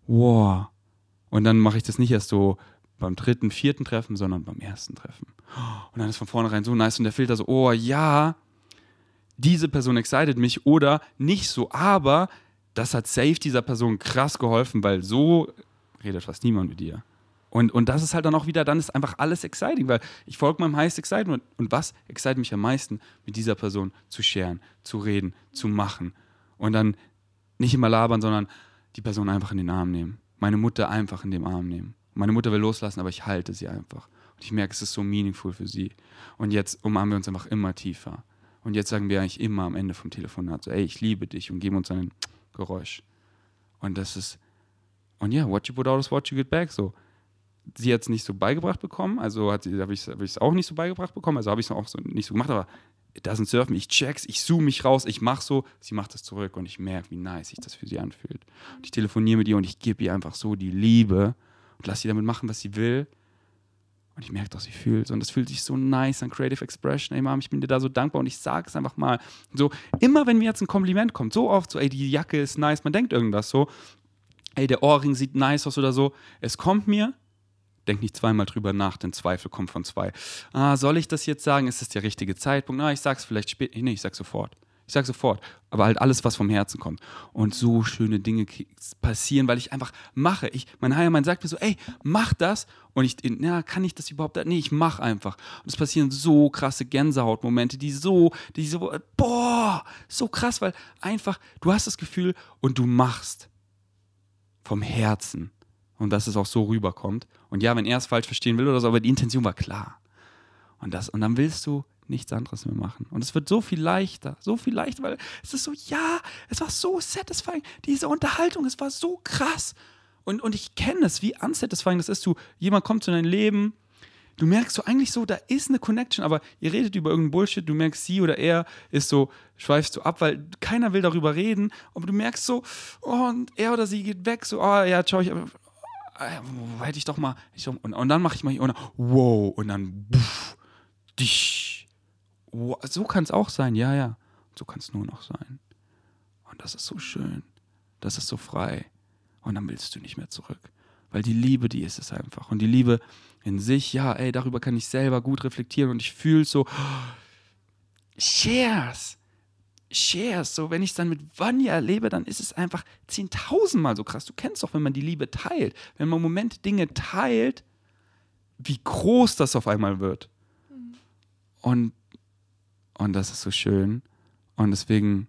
wow. Und dann mache ich das nicht erst so beim dritten, vierten Treffen, sondern beim ersten Treffen. Und dann ist von vornherein so nice und der Filter so, oh ja, diese Person excited mich oder nicht so, aber das hat safe dieser Person krass geholfen, weil so redet fast niemand mit dir. Und, und das ist halt dann auch wieder, dann ist einfach alles exciting, weil ich folge meinem highest excitement. Und was excited mich am meisten, mit dieser Person zu scheren, zu reden, zu machen. Und dann nicht immer labern, sondern die Person einfach in den Arm nehmen. Meine Mutter einfach in den Arm nehmen. Meine Mutter will loslassen, aber ich halte sie einfach. Und ich merke, es ist so meaningful für sie. Und jetzt umarmen wir uns einfach immer tiefer. Und jetzt sagen wir eigentlich immer am Ende vom Telefonat so, ey, ich liebe dich und geben uns ein Geräusch. Und das ist, und ja, what you put out is what you get back. So, sie es nicht so beigebracht bekommen, also habe ich es auch nicht so beigebracht bekommen, also habe ich es auch so nicht so gemacht, aber das sind Surfen, ich check's, ich zoome mich raus, ich mache so, sie macht das zurück und ich merke, wie nice sich das für sie anfühlt. Und ich telefoniere mit ihr und ich gebe ihr einfach so die Liebe und lass sie damit machen, was sie will. Und ich merke, dass sie fühlt. Und das fühlt sich so nice an Creative Expression. Ey, Mom, ich bin dir da so dankbar und ich sage es einfach mal. So, immer wenn mir jetzt ein Kompliment kommt, so oft so, ey, die Jacke ist nice, man denkt irgendwas so, ey, der Ohrring sieht nice aus oder so. Es kommt mir, denk nicht zweimal drüber nach, denn Zweifel kommt von zwei. Ah, soll ich das jetzt sagen? Ist das der richtige Zeitpunkt? Na, ich sag's vielleicht später. Nee, ich sag's sofort. Ich sage sofort, aber halt alles, was vom Herzen kommt. Und so schöne Dinge passieren, weil ich einfach mache. Ich, mein Heilmann sagt mir so, ey, mach das. Und ich, na, kann ich das überhaupt? Nee, ich mach einfach. Und es passieren so krasse Gänsehautmomente, die so, die so, boah, so krass, weil einfach, du hast das Gefühl und du machst vom Herzen. Und dass es auch so rüberkommt. Und ja, wenn er es falsch verstehen will oder so, aber die Intention war klar. Und, das, und dann willst du nichts anderes mehr machen. Und es wird so viel leichter, so viel leichter, weil es ist so, ja, es war so satisfying, diese Unterhaltung, es war so krass. Und, und ich kenne es, wie unsatisfying das ist. Du, jemand kommt zu deinem Leben, du merkst so eigentlich so, da ist eine Connection, aber ihr redet über irgendeinen Bullshit, du merkst, sie oder er ist so, schweifst du ab, weil keiner will darüber reden, aber du merkst so, oh, und er oder sie geht weg, so, oh ja, schau ich, äh, hätte ich doch mal, ich, und, und dann mache ich mal, und dann, wow, und dann, buff, dich so kann es auch sein, ja, ja. So kann es nur noch sein. Und das ist so schön. Das ist so frei. Und dann willst du nicht mehr zurück. Weil die Liebe, die ist es einfach. Und die Liebe in sich, ja, ey, darüber kann ich selber gut reflektieren und ich fühle so, shares. Shares, so wenn ich es dann mit Vanya erlebe, dann ist es einfach zehntausendmal so krass. Du kennst doch, wenn man die Liebe teilt, wenn man Momente Dinge teilt, wie groß das auf einmal wird. Und, und das ist so schön. Und deswegen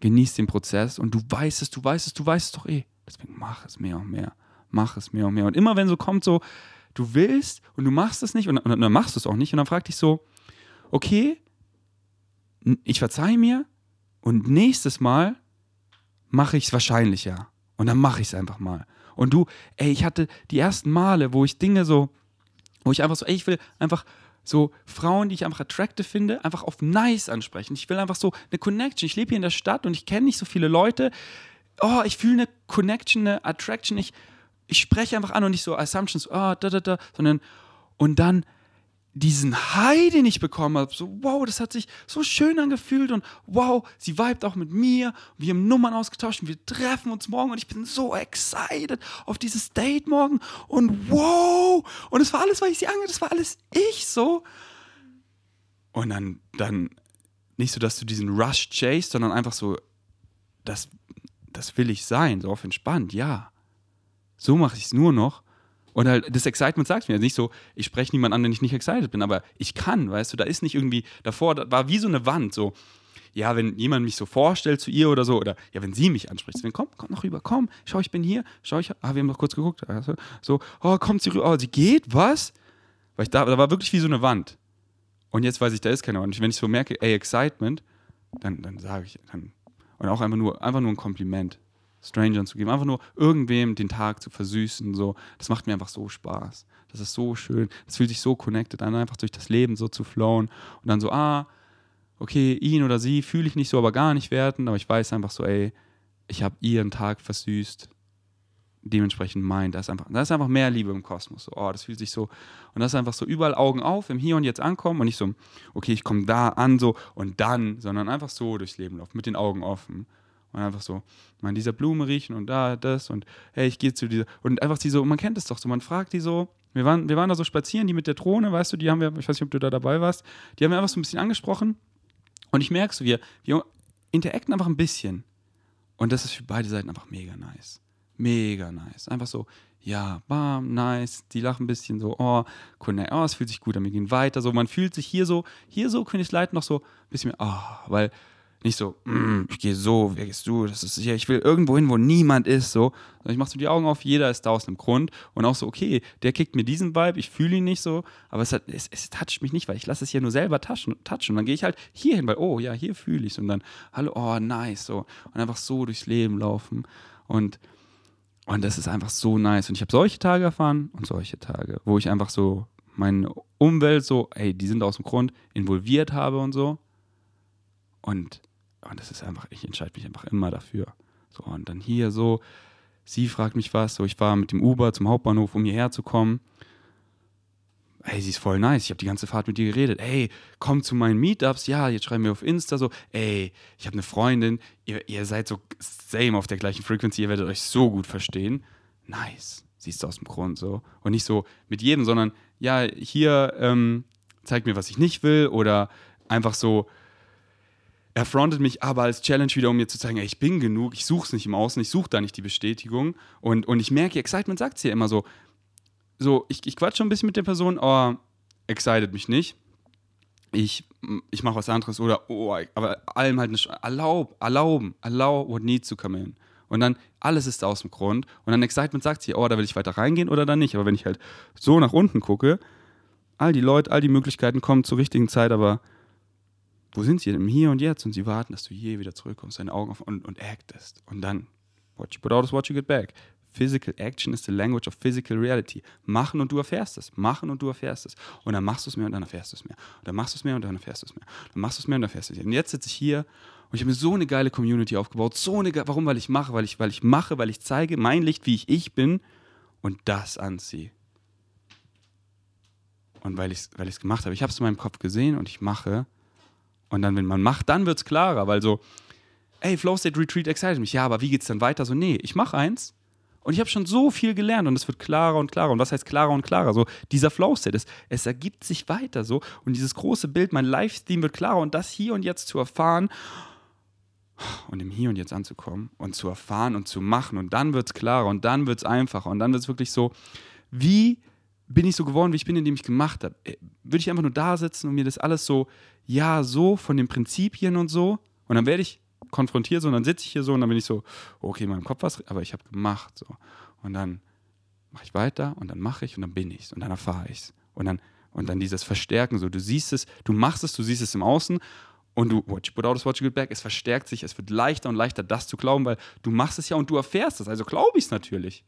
genieß den Prozess und du weißt es, du weißt es, du weißt es doch eh. Deswegen mach es mehr und mehr. Mach es mehr und mehr. Und immer wenn so kommt, so, du willst und du machst es nicht und, und dann machst du es auch nicht und dann frag dich so, okay, ich verzeihe mir und nächstes Mal mache ich es wahrscheinlich ja. Und dann mache ich es einfach mal. Und du, ey, ich hatte die ersten Male, wo ich Dinge so, wo ich einfach so, ey, ich will einfach so Frauen, die ich einfach attractive finde, einfach auf nice ansprechen. Ich will einfach so eine Connection. Ich lebe hier in der Stadt und ich kenne nicht so viele Leute. Oh, ich fühle eine Connection, eine Attraction. Ich, ich spreche einfach an und nicht so Assumptions, oh, da, da, da, sondern und dann diesen High, den ich bekommen habe, so wow, das hat sich so schön angefühlt und wow, sie vibet auch mit mir, wir haben Nummern ausgetauscht und wir treffen uns morgen und ich bin so excited auf dieses Date morgen und wow, und es war alles, weil ich sie ange, das war alles ich so. Und dann, dann nicht so, dass du diesen Rush chase, sondern einfach so, das, das will ich sein, so auf entspannt, ja. So mache ich es nur noch und halt, das Excitement sagt mir nicht so, ich spreche niemand an, wenn ich nicht excited bin, aber ich kann, weißt du, da ist nicht irgendwie davor, da war wie so eine Wand, so, ja, wenn jemand mich so vorstellt zu ihr oder so, oder ja, wenn sie mich anspricht, wenn, komm, komm noch rüber, komm, schau, ich bin hier, schau, ich, ah, wir haben noch kurz geguckt, also, so, oh, kommt sie rüber, oh, sie geht, was? Weil ich da, da war wirklich wie so eine Wand. Und jetzt weiß ich, da ist keine Wand. Und wenn ich so merke, ey, Excitement, dann, dann sage ich, dann, und auch einfach nur, einfach nur ein Kompliment. Strangern zu geben, einfach nur irgendwem den Tag zu versüßen, so, das macht mir einfach so Spaß. Das ist so schön, das fühlt sich so connected an, einfach durch das Leben so zu flowen. Und dann so, ah, okay, ihn oder sie fühle ich nicht so, aber gar nicht werten, aber ich weiß einfach so, ey, ich habe ihren Tag versüßt, dementsprechend mein, da ist einfach, da ist einfach mehr Liebe im Kosmos, so, oh, das fühlt sich so, und das ist einfach so überall Augen auf, im Hier und Jetzt ankommen und nicht so, okay, ich komme da an, so, und dann, sondern einfach so durchs Leben laufen, mit den Augen offen und einfach so, man dieser Blume riechen und da das und hey, ich gehe zu dieser. Und einfach die so, man kennt es doch so, man fragt die so. Wir waren, wir waren da so spazieren, die mit der Drohne, weißt du, die haben wir, ich weiß nicht, ob du da dabei warst, die haben wir einfach so ein bisschen angesprochen. Und ich merke so, wir, wir interacten einfach ein bisschen. Und das ist für beide Seiten einfach mega nice. Mega nice. Einfach so, ja, bam, nice. Die lachen ein bisschen so, oh, cool, oh, es fühlt sich gut an, wir gehen weiter. So, man fühlt sich hier so, hier so, Königs Leid noch so ein bisschen mehr, oh, weil nicht so, mm, ich gehe so, wer gehst du? Das ist ja, ich will irgendwo hin, wo niemand ist. So, ich mache so die Augen auf, jeder ist da aus einem Grund und auch so, okay, der kickt mir diesen Vibe, ich fühle ihn nicht so, aber es, hat, es, es toucht mich nicht, weil ich lasse es ja nur selber touchen, touchen. Und dann gehe ich halt hier hin, weil, oh ja, hier fühle ich es und dann, hallo, oh nice, so und einfach so durchs Leben laufen und und das ist einfach so nice. Und ich habe solche Tage erfahren und solche Tage, wo ich einfach so meine Umwelt so, ey, die sind aus dem Grund involviert habe und so. Und und das ist einfach, ich entscheide mich einfach immer dafür. So, und dann hier so, sie fragt mich was, so, ich war mit dem Uber zum Hauptbahnhof, um hierher zu kommen. Ey, sie ist voll nice. Ich habe die ganze Fahrt mit ihr geredet. Ey, komm zu meinen Meetups. Ja, jetzt schreiben wir auf Insta so. Ey, ich habe eine Freundin. Ihr, ihr, seid so same auf der gleichen Frequency. Ihr werdet euch so gut verstehen. Nice. Siehst du aus dem Grund so. Und nicht so mit jedem, sondern ja, hier ähm, zeigt mir, was ich nicht will. Oder einfach so, er frontet mich aber als Challenge wieder, um mir zu zeigen, ey, ich bin genug, ich suche es nicht im Außen, ich suche da nicht die Bestätigung. Und, und ich merke, Excitement sagt es ja immer so, so, ich, ich quatsche ein bisschen mit der Person, oh, excited mich nicht. Ich, ich mache was anderes oder, oh, aber allem halt nicht, erlaub, erlauben, allow what needs to come in. Und dann, alles ist aus dem Grund. Und dann Excitement sagt sie, oh, da will ich weiter reingehen oder dann nicht. Aber wenn ich halt so nach unten gucke, all die Leute, all die Möglichkeiten kommen zur richtigen Zeit, aber wo sind sie? Im Hier und Jetzt und sie warten, dass du hier wieder zurückkommst, deine Augen auf und, und actest. Und dann, what you put out is what you get back. Physical action is the language of physical reality. Machen und du erfährst es. Machen und du erfährst es. Und dann machst du es mehr und dann erfährst du es mehr. Und dann machst du es mehr und dann erfährst du es mehr. Dann machst du es mehr und dann erfährst du es mehr. Und jetzt sitze ich hier und ich habe mir so eine geile Community aufgebaut. So eine warum? Weil ich mache, weil ich, weil ich mache, weil ich zeige mein Licht, wie ich ich bin und das anziehe. Und weil ich es weil gemacht habe. Ich habe es in meinem Kopf gesehen und ich mache. Und dann, wenn man macht, dann wird es klarer, weil so, ey, Flow State Retreat excited mich. Ja, aber wie geht's dann weiter? So, nee, ich mache eins Und ich habe schon so viel gelernt und es wird klarer und klarer. Und was heißt klarer und klarer? So, dieser Flow-State ist, es ergibt sich weiter so. Und dieses große Bild, mein Livestream wird klarer und das hier und jetzt zu erfahren und im Hier und Jetzt anzukommen und zu erfahren und zu machen. Und dann wird es klarer und dann wird es einfacher und dann wird es wirklich so, wie bin ich so geworden, wie ich bin, indem ich gemacht habe. Äh, würde ich einfach nur da sitzen und mir das alles so, ja, so von den Prinzipien und so. Und dann werde ich konfrontiert so und dann sitze ich hier so und dann bin ich so, okay, in meinem Kopf was, aber ich habe gemacht so. Und dann mache ich weiter und dann mache ich und dann bin ich und dann erfahre ich es. Und dann, und dann dieses Verstärken, so du siehst es, du machst es, du siehst es im Außen und du, what you put out is what you get back, es verstärkt sich, es wird leichter und leichter, das zu glauben, weil du machst es ja und du erfährst es, also glaube ich es natürlich.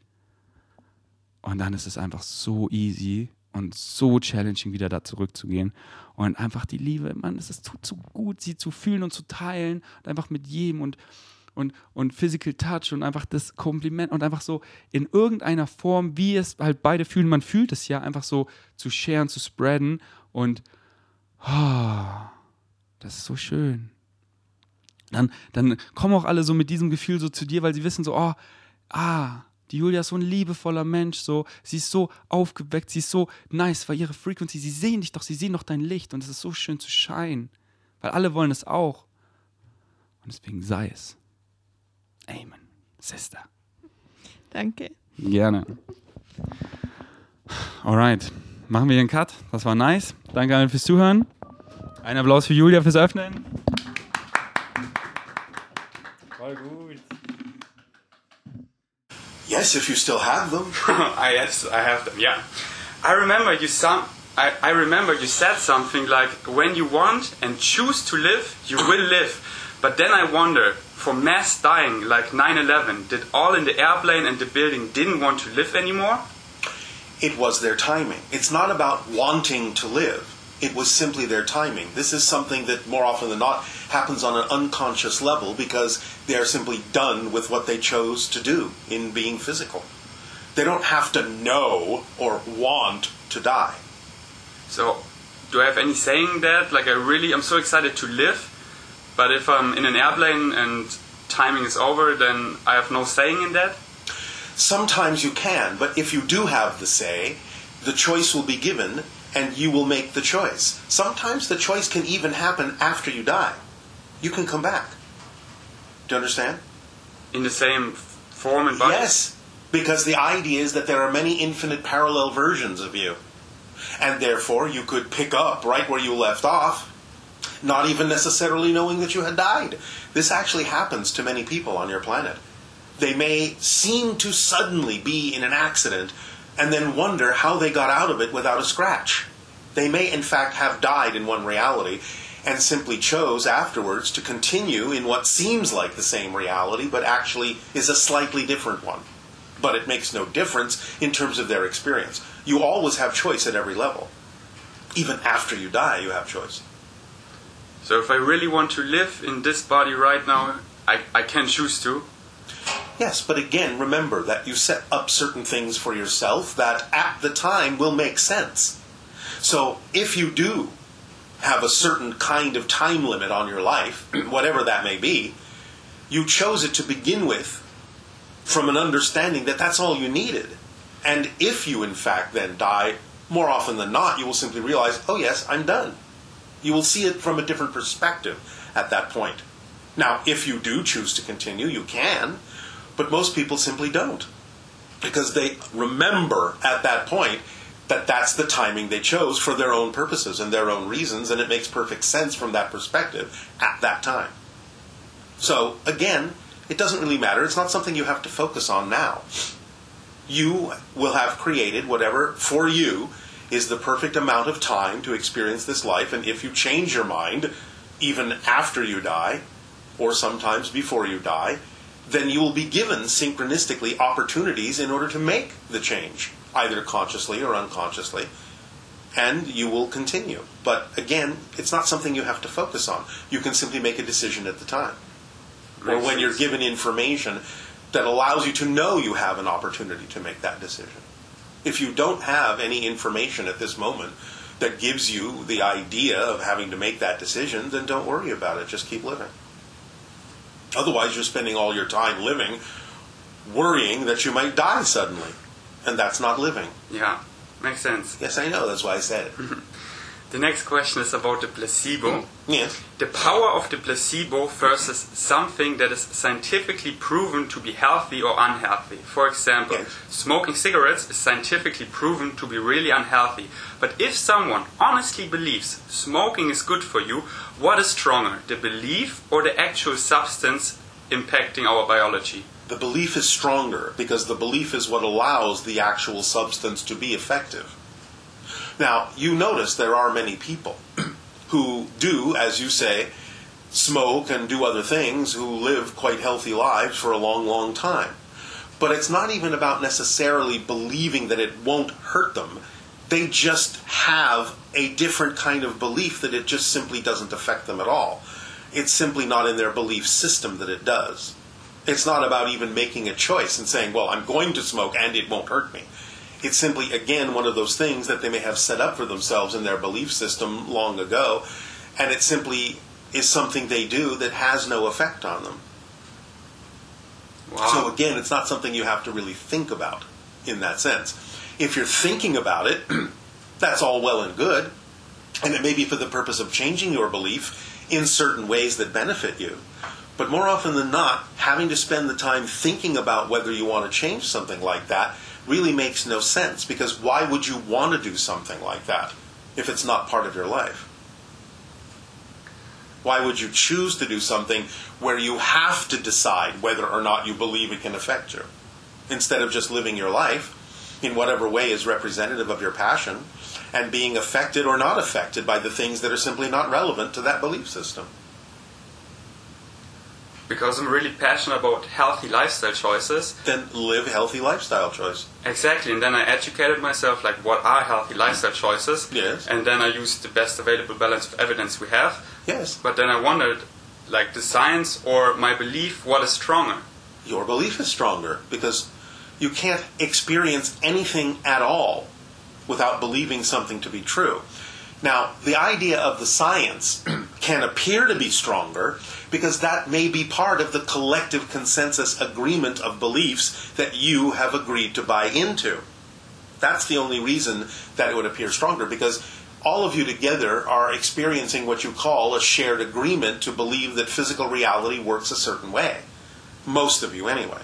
Und dann ist es einfach so easy und so challenging, wieder da zurückzugehen. Und einfach die Liebe, man, es tut so gut, sie zu fühlen und zu teilen und einfach mit jedem und, und, und Physical Touch und einfach das Kompliment und einfach so in irgendeiner Form, wie es halt beide fühlen, man fühlt es ja, einfach so zu sharen, zu spreaden und oh, das ist so schön. Dann, dann kommen auch alle so mit diesem Gefühl so zu dir, weil sie wissen so, oh, ah, die Julia ist so ein liebevoller Mensch, so, sie ist so aufgeweckt, sie ist so nice, weil ihre Frequency, sie sehen dich doch, sie sehen doch dein Licht und es ist so schön zu scheinen, weil alle wollen es auch. Und deswegen sei es. Amen, Sister. Danke. Gerne. Alright, machen wir hier einen Cut. Das war nice. Danke allen fürs Zuhören. Ein Applaus für Julia fürs Öffnen. Voll gut. Yes, if you still have them. [LAUGHS] I yes, I have them. Yeah, I remember you some. I, I remember you said something like, "When you want and choose to live, you will live." But then I wonder, for mass dying like 9/11, did all in the airplane and the building didn't want to live anymore? It was their timing. It's not about wanting to live. It was simply their timing. This is something that more often than not happens on an unconscious level because they are simply done with what they chose to do in being physical. They don't have to know or want to die. So, do I have any saying that? Like, I really, I'm so excited to live, but if I'm in an airplane and timing is over, then I have no saying in that? Sometimes you can, but if you do have the say, the choice will be given and you will make the choice. Sometimes the choice can even happen after you die. You can come back. Do you understand? In the same form and body? Yes, because the idea is that there are many infinite parallel versions of you. And therefore, you could pick up right where you left off, not even necessarily knowing that you had died. This actually happens to many people on your planet. They may seem to suddenly be in an accident and then wonder how they got out of it without a scratch. They may, in fact, have died in one reality and simply chose afterwards to continue in what seems like the same reality, but actually is a slightly different one. But it makes no difference in terms of their experience. You always have choice at every level. Even after you die, you have choice. So if I really want to live in this body right now, I, I can choose to. Yes, but again, remember that you set up certain things for yourself that at the time will make sense. So if you do have a certain kind of time limit on your life, [CLEARS THROAT] whatever that may be, you chose it to begin with from an understanding that that's all you needed. And if you, in fact, then die, more often than not, you will simply realize, oh, yes, I'm done. You will see it from a different perspective at that point. Now, if you do choose to continue, you can, but most people simply don't. Because they remember at that point that that's the timing they chose for their own purposes and their own reasons, and it makes perfect sense from that perspective at that time. So, again, it doesn't really matter. It's not something you have to focus on now. You will have created whatever for you is the perfect amount of time to experience this life, and if you change your mind, even after you die, or sometimes before you die, then you will be given synchronistically opportunities in order to make the change, either consciously or unconsciously, and you will continue. But again, it's not something you have to focus on. You can simply make a decision at the time. or when you're given information that allows you to know you have an opportunity to make that decision. If you don't have any information at this moment that gives you the idea of having to make that decision, then don't worry about it. Just keep living. Otherwise, you're spending all your time living worrying that you might die suddenly. And that's not living. Yeah, makes sense. Yes, I know, that's why I said it. [LAUGHS] The next question is about the placebo. Yes. The power of the placebo versus something that is scientifically proven to be healthy or unhealthy. For example, Yes. smoking cigarettes is scientifically proven to be really unhealthy. But if someone honestly believes smoking is good for you, what is stronger, the belief or the actual substance impacting our biology? The belief is stronger because the belief is what allows the actual substance to be effective. Now, you notice there are many people [CLEARS THROAT] who do, as you say, smoke and do other things, who live quite healthy lives for a long, long time. But it's not even about necessarily believing that it won't hurt them. They just have a different kind of belief that it just simply doesn't affect them at all. It's simply not in their belief system that it does. It's not about even making a choice and saying, well, I'm going to smoke and it won't hurt me. It's simply, again, one of those things that they may have set up for themselves in their belief system long ago, and it simply is something they do that has no effect on them. Wow. So again, it's not something you have to really think about in that sense. If you're thinking about it, [CLEARS THROAT] that's all well and good, and it may be for the purpose of changing your belief in certain ways that benefit you. But more often than not, having to spend the time thinking about whether you want to change something like that really makes no sense because why would you want to do something like that if it's not part of your life? Why would you choose to do something where you have to decide whether or not you believe it can affect you? Instead of just living your life in whatever way is representative of your passion and being affected or not affected by the things that are simply not relevant to that belief system. Because I'm really passionate about healthy lifestyle choices. Then live healthy lifestyle choice. Exactly, and then I educated myself like what are healthy lifestyle choices. Yes. And then I used the best available balance of evidence we have. Yes. But then I wondered, like the science or my belief, what is stronger? your belief is stronger because you can't experience anything at all without believing something to be true. Now, the idea of the science [CLEARS THROAT] can appear to be stronger because that may be part of the collective consensus agreement of beliefs that you have agreed to buy into. That's the only reason that it would appear stronger because all of you together are experiencing what you call a shared agreement to believe that physical reality works a certain way. Most of you, anyway.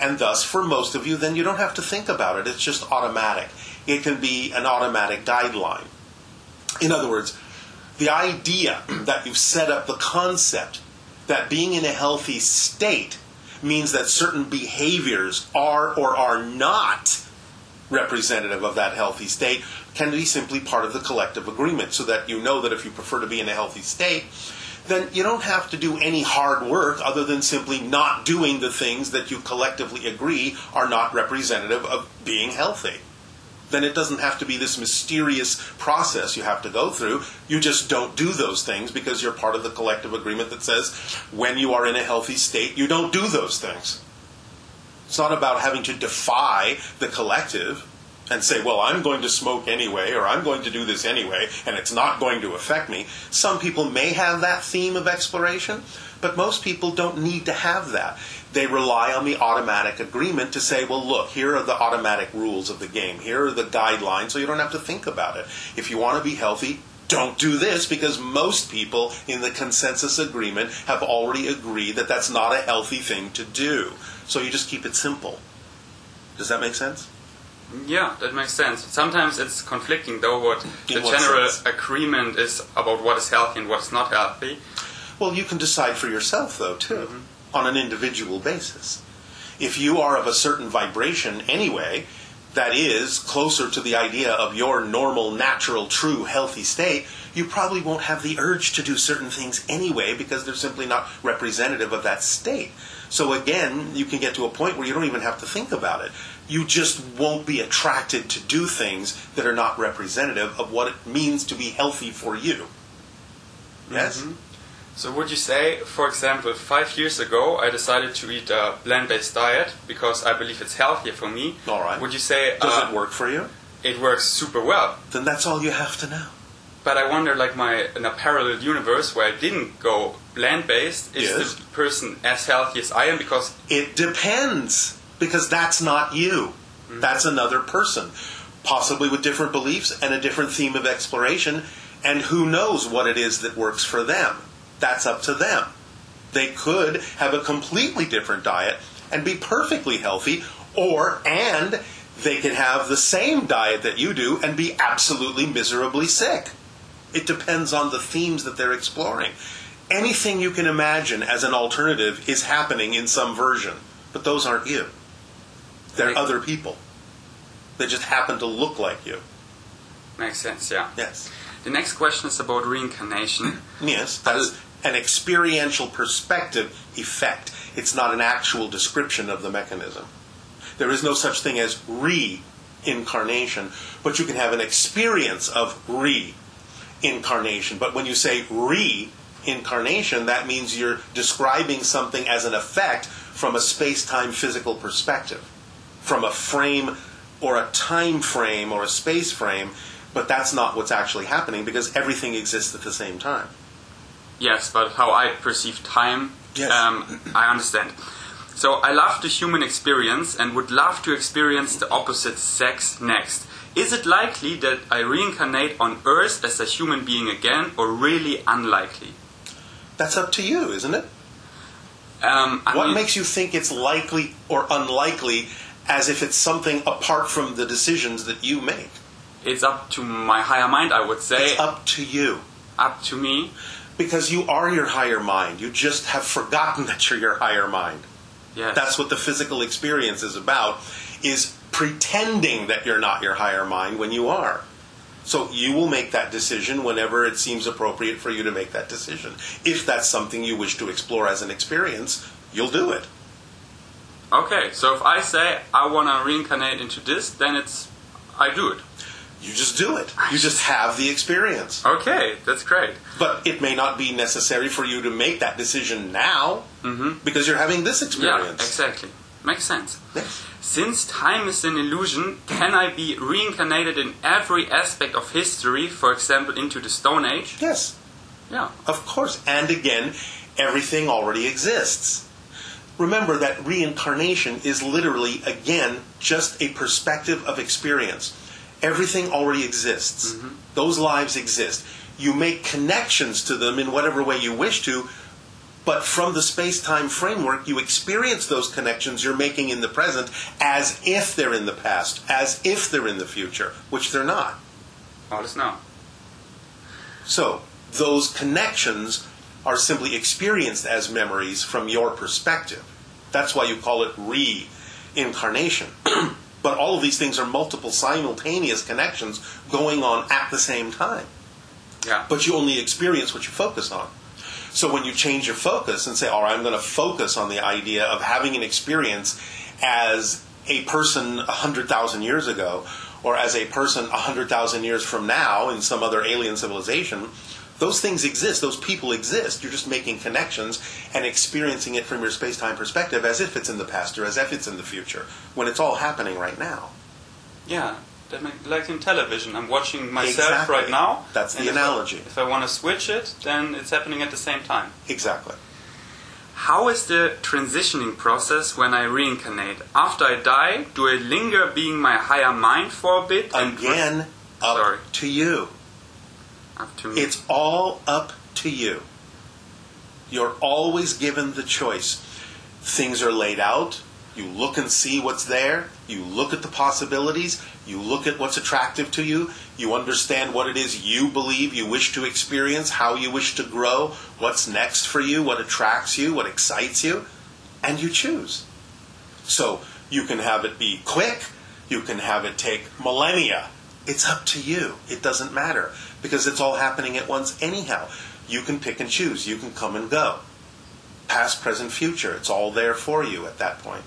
And thus, for most of you, then you don't have to think about it. It's just automatic. It can be an automatic guideline. In other words, the idea [CLEARS THROAT] that you've set up the concept that being in a healthy state means that certain behaviors are or are not representative of that healthy state can be simply part of the collective agreement so that you know that if you prefer to be in a healthy state, then you don't have to do any hard work other than simply not doing the things that you collectively agree are not representative of being healthy. Then it doesn't have to be this mysterious process you have to go through. You just don't do those things because you're part of the collective agreement that says when you are in a healthy state, you don't do those things. It's not about having to defy the collective and say, well, I'm going to smoke anyway, or I'm going to do this anyway, and it's not going to affect me. Some people may have that theme of exploration, but most people don't need to have that. They rely on the automatic agreement to say, well, look, here are the automatic rules of the game. Here are the guidelines, so you don't have to think about it. If you want to be healthy, don't do this because most people in the consensus agreement have already agreed that that's not a healthy thing to do. So you just keep it simple. Does that make sense? Yeah, that makes sense. Sometimes it's conflicting though what the what general sense? agreement is about what is healthy and what is not healthy. Well, you can decide for yourself, though, too, mm-hmm. On an individual basis. If you are of a certain vibration anyway, that is closer to the idea of your normal, natural, true, healthy state, you probably won't have the urge to do certain things anyway because they're simply not representative of that state. So again, you can get to a point where you don't even have to think about it. You just won't be attracted to do things that are not representative of what it means to be healthy for you. Yes? Mm-hmm. So would you say, for example, five years ago I decided to eat a plant-based diet because I believe it's healthier for me. All right. Would you say Does uh, it work for you? it works super well? Then that's all you have to know. but I wonder, like my in a parallel universe where I didn't go land based, is Yes. the person as healthy as I am? Because It depends because that's not you. That's another person, possibly with different beliefs and a different theme of exploration, and who knows what it is that works for them. That's up to them. They could have a completely different diet and be perfectly healthy, or and they could have the same diet that you do and be absolutely miserably sick. It depends on the themes that they're exploring. Anything you can imagine as an alternative is happening in some version, but those aren't you. They're Right. other people. They just happen to look like you. makes sense, yeah. Yes. The next question is about reincarnation. [LAUGHS] Yes, that's an experiential perspective effect. It's not an actual description of the mechanism. There is no such thing as reincarnation, but you can have an experience of reincarnation. But when you say reincarnation, that means you're describing something as an effect from a space time physical perspective, from a frame or a time frame or a space frame. But that's not what's actually happening because everything exists at the same time. Yes, but how I perceive time, Yes. um, I understand. So I love the human experience and would love to experience the opposite sex next. Is it likely that I reincarnate on Earth as a human being again, or really unlikely? That's up to you, isn't it? Um, what mean, makes you think it's likely or unlikely as if it's something apart from the decisions that you make? it's up to my higher mind, I would say, It's up to you. up to me. Because you are your higher mind. You just have forgotten [LAUGHS] that you're your higher mind. Yes. That's what the physical experience is about, is pretending that you're not your higher mind when you are. So you will make that decision whenever it seems appropriate for you to make that decision. If that's something you wish to explore as an experience, you'll do it. Okay, so if I say I want to reincarnate into this, then it's I do it. You just do it. You just have the experience. Okay, that's great. But it may not be necessary for you to make that decision now mm-hmm. because you're having this experience. Yeah, experience. exactly. Makes sense. Yes. Since time is an illusion, can I be reincarnated in every aspect of history, for example, into the Stone Age? Yes, Yeah. of course. And again, everything already exists. Remember that reincarnation is literally, again, just a perspective of experience. Everything already exists. Mm-hmm. Those lives exist. You make connections to them in whatever way you wish to, but from the space time framework, you experience those connections you're making in the present as if they're in the past, as if they're in the future, which they're not. Alles now. So, those connections are simply experienced as memories from your perspective. That's why you call it reincarnation. [CLEARS THROAT] but all of these things are multiple simultaneous connections going on at the same time. Yeah. But you only experience what you focus on. So when you change your focus and say, all right, I'm going to focus on the idea of having an experience as a person 100,000 years ago or as a person 100,000 years from now in some other alien civilization, those things exist. Those people exist. You're just making connections and experiencing it from your space time perspective as if it's in the past or as if it's in the future when it's all happening right now. Yeah. That make, like in television, I'm watching myself Exactly. right now. That's the and if I- analogy. If I, want to switch it, then it's happening at the same time. Exactly. How is the transitioning process when I reincarnate? After I die, do I linger being my higher mind for a bit? and- Again, up Sorry. to you. Up to me. It's all up to you. You're always given the choice. Things are laid out. You look and see what's there. You look at the possibilities. You look at what's attractive to you. You understand what it is you believe you wish to experience, how you wish to grow, what's next for you, what attracts you, what excites you, and you choose. So you can have it be quick, you can have it take millennia. It's up to you. It doesn't matter because it's all happening at once anyhow. You can pick and choose, you can come and go. Past, present, future, it's all there for you at that point.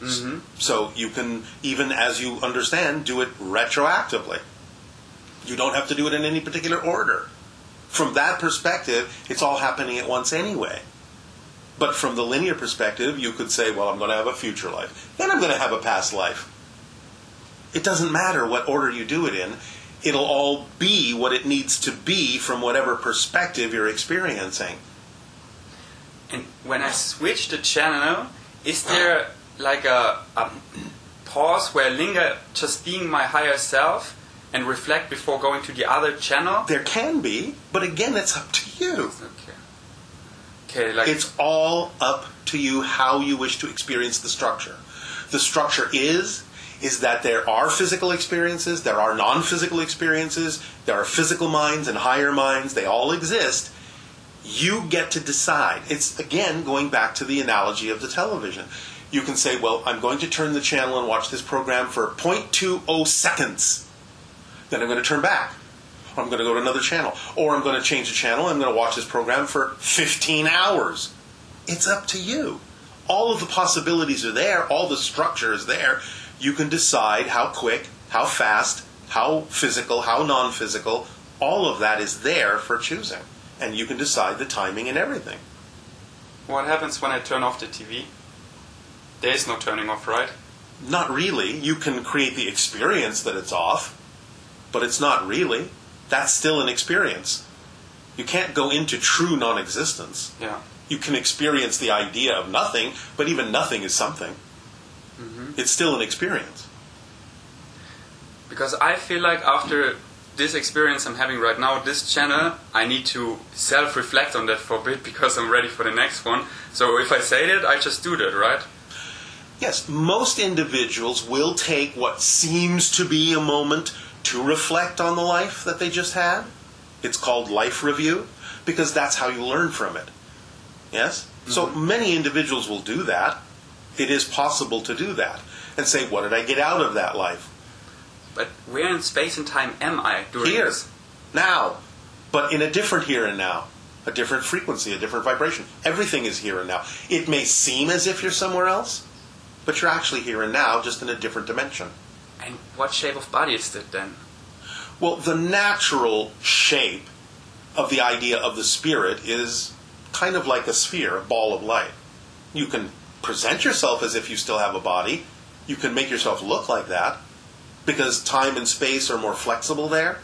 Mhm. So you can, even as you understand, do it retroactively. You don't have to do it in any particular order. From that perspective, it's all happening at once anyway. But from the linear perspective, you could say, well, I'm going to have a future life. Then I'm going to have a past life. It doesn't matter what order you do it in. it'll all be what it needs to be from whatever perspective you're experiencing. And when I switch the channel, is there like a, a pause where I linger just being my higher self and reflect before going to the other channel? There can be, but again, it's up to you. Okay. Okay, like It's all up to you how you wish to experience the structure. The structure is is that there are physical experiences, there are non-physical experiences, there are physical minds and higher minds, they all exist. You get to decide. It's again going back to the analogy of the television. You can say, "Well, I'm going to turn the channel and watch this program for 0.20 seconds. Then I'm going to turn back. Or I'm going to go to another channel. Or I'm going to change the channel. And I'm going to watch this program for 15 hours. It's up to you. All of the possibilities are there, all the structure is there. You can decide how quick, how fast, how physical, how non physical. All of that is there for choosing. And you can decide the timing and everything. what happens when I turn off the TV? There is no turning off, right? Not really. You can create the experience that it's off, but it's not really. That's still an experience. You can't go into true non existence. Yeah. You can experience the idea of nothing, but even nothing is something. It's still an experience. Because I feel like after this experience I'm having right now, this channel, I need to self reflect on that for a bit [LAUGHS] because I'm ready for the next one. So if I say that, I just do that, right? Yes, most individuals will take what seems to be a moment to reflect on the life that they just had. It's called life review because that's how you learn from it. Yes? So mm-hmm. many individuals will do that. It is possible to do that and say, what did I get out of that life? But where in space and time am I during Here, this? now, but in a different here and now, a different frequency, a different vibration. Everything is here and now. It may seem as if you're somewhere else, but you're actually here and now, just in a different dimension. And what shape of body is that then? Well, the natural shape of the idea of the spirit is kind of like a sphere, a ball of light. You can present yourself as if you still have a body. You can make yourself look like that because time and space are more flexible there.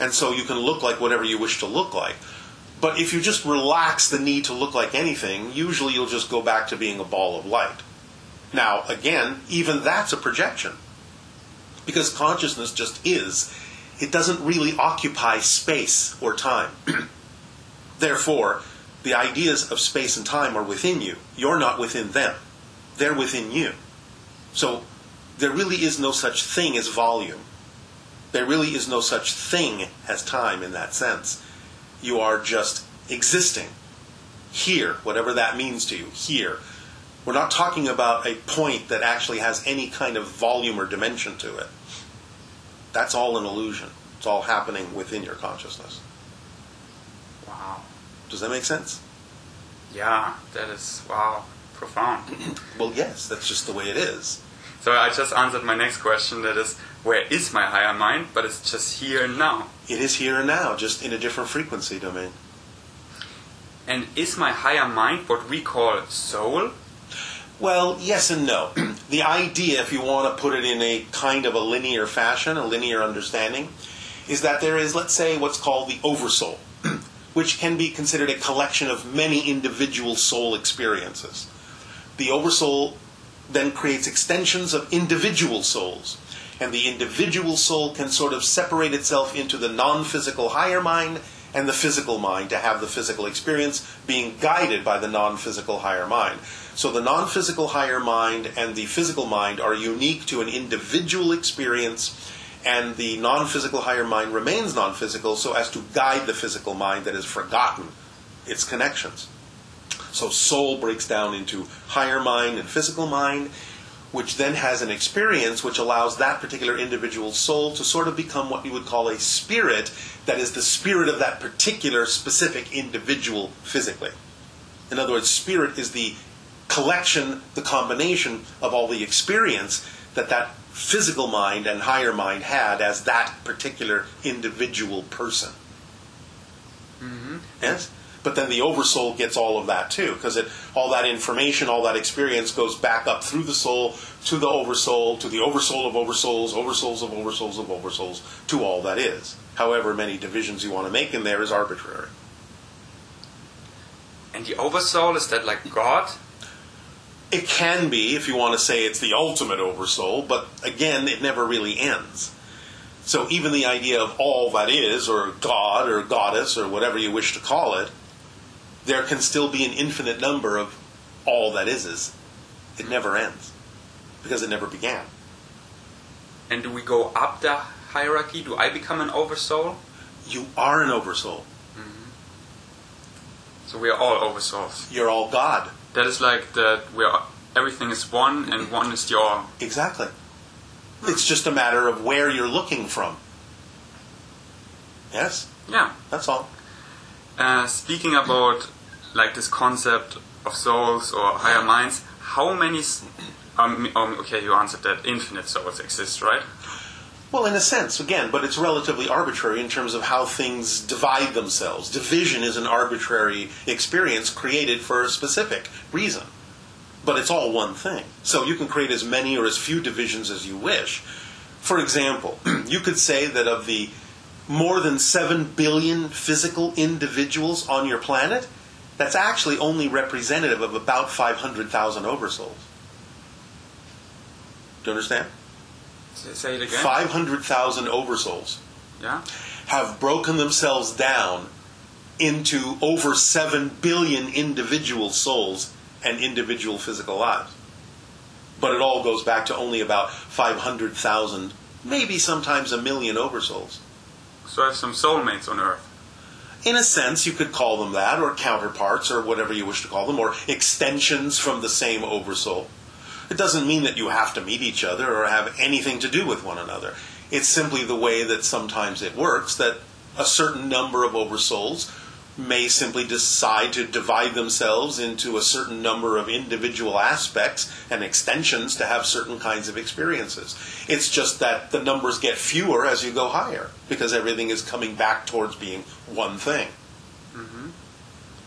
And so you can look like whatever you wish to look like. But if you just relax the need to look like anything, usually you'll just go back to being a ball of light. Now, again, even that's a projection because consciousness just is. It doesn't really occupy space or time. [CLEARS THROAT] Therefore, the ideas of space and time are within you. You're not within them. They're within you. So there really is no such thing as volume. There really is no such thing as time in that sense. You are just existing. Here, whatever that means to you, here. We're not talking about a point that actually has any kind of volume or dimension to it. That's all an illusion. It's all happening within your consciousness. Wow. Does that make sense? Yeah, that is, wow, profound. [CLEARS THROAT] Well, yes, that's just the way it is. so I just answered my next question that is, where is my higher mind? But it's just here and now. It is here and now, just in a different frequency domain. And is my higher mind what we call soul? Well, yes and no. [CLEARS THROAT] the idea, if you want to put it in a kind of a linear fashion, a linear understanding, is that there is, let's say, what's called the oversoul, [CLEARS THROAT] which can be considered a collection of many individual soul experiences. The oversoul then creates extensions of individual souls, and the individual soul can sort of separate itself into the non physical higher mind and the physical mind to have the physical experience being guided by the non physical higher mind. So the non physical higher mind and the physical mind are unique to an individual experience, and the non physical higher mind remains non physical so as to guide the physical mind that has forgotten its connections. So soul breaks down into higher mind and physical mind, which then has an experience which allows that particular individual soul to sort of become what you would call a spirit that is the spirit of that particular specific individual physically. In other words, spirit is the collection, the combination of all the experience that that physical mind and higher mind had as that particular individual person. Mm-hmm. Yes? But then the oversoul gets all of that too, because it all that information, all that experience goes back up through the soul to the oversoul, to the oversoul of oversouls, oversouls of oversouls of oversouls, to all that is. However many divisions you want to make in there is arbitrary. And the oversoul is that like God? It can be if you want to say it's the ultimate oversoul, but again, it never really ends. So even the idea of all that is, or God, or goddess, or whatever you wish to call it, there can still be an infinite number of all that is is. It never ends because it never began. And do we go up the hierarchy? Do I become an oversoul? You are an oversoul. So we are all oversouls. You're all God. That is like that we are everything is one and one is the all. Exactly. It's just a matter of where you're looking from. Yes, Yeah. that's all. Uh, speaking about like this concept of souls or higher minds, how many? Um, um, okay, you answered that. Infinite souls exist, right? Well, in a sense, again, but it's relatively arbitrary in terms of how things divide themselves. Division is an arbitrary experience created for a specific reason. But it's all one thing. So you can create as many or as few divisions as you wish. For example, [CLEARS THROAT] you could say that of the more than 7 billion physical individuals on your planet, that's actually only representative of about 500,000 oversouls. Do you understand? Say, it again. 500,000 oversouls Yeah. have broken themselves down into over 7 billion individual souls and individual physical lives. But it all goes back to only about 500,000, maybe sometimes a million oversouls. So I have some soulmates on Earth. In a sense, you could call them that, or counterparts, or whatever you wish to call them, or extensions from the same oversoul. It doesn't mean that you have to meet each other or have anything to do with one another. It's simply the way that sometimes it works that a certain number of oversouls may simply decide to divide themselves into a certain number of individual aspects and extensions to have certain kinds of experiences. It's just that the numbers get fewer as you go higher because everything is coming back towards being one thing. Mm-hmm.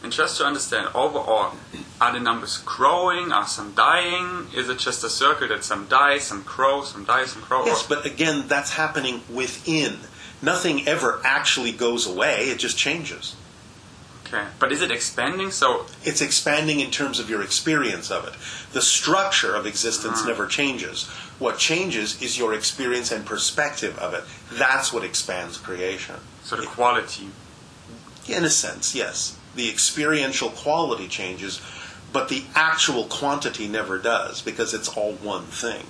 And just to understand, overall, are the numbers growing? Are some dying? Is it just a circle that some die, some grow, some die, some grow? Yes, but again, that's happening within. Nothing ever actually goes away, it just changes. okay. But is it expanding? So It's expanding in terms of your experience of it. The structure of existence mm-hmm. never changes. What changes is your experience and perspective of it. That's what expands creation. so the quality. In a sense, yes. The experiential quality changes, but the actual quantity never does because it's all one thing.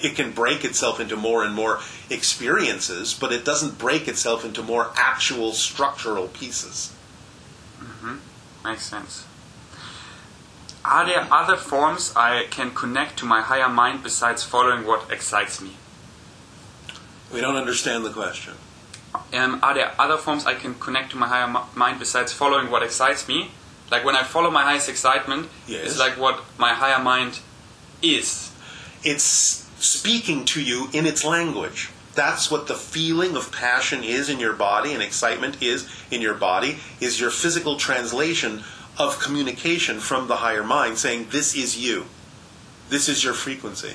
It can break itself into more and more experiences, but it doesn't break itself into more actual structural pieces. Mm-hmm. Makes sense. Are there other forms I can connect to my higher mind besides following what excites me? We don't understand the question. Um, are there other forms I can connect to my higher mi- mind besides following what excites me? Like when I follow my highest excitement, Yes. it's like what my higher mind is. It's speaking to you in its language. That's what the feeling of passion is in your body and excitement is in your body, is your physical translation of communication from the higher mind saying, This is you. This is your frequency.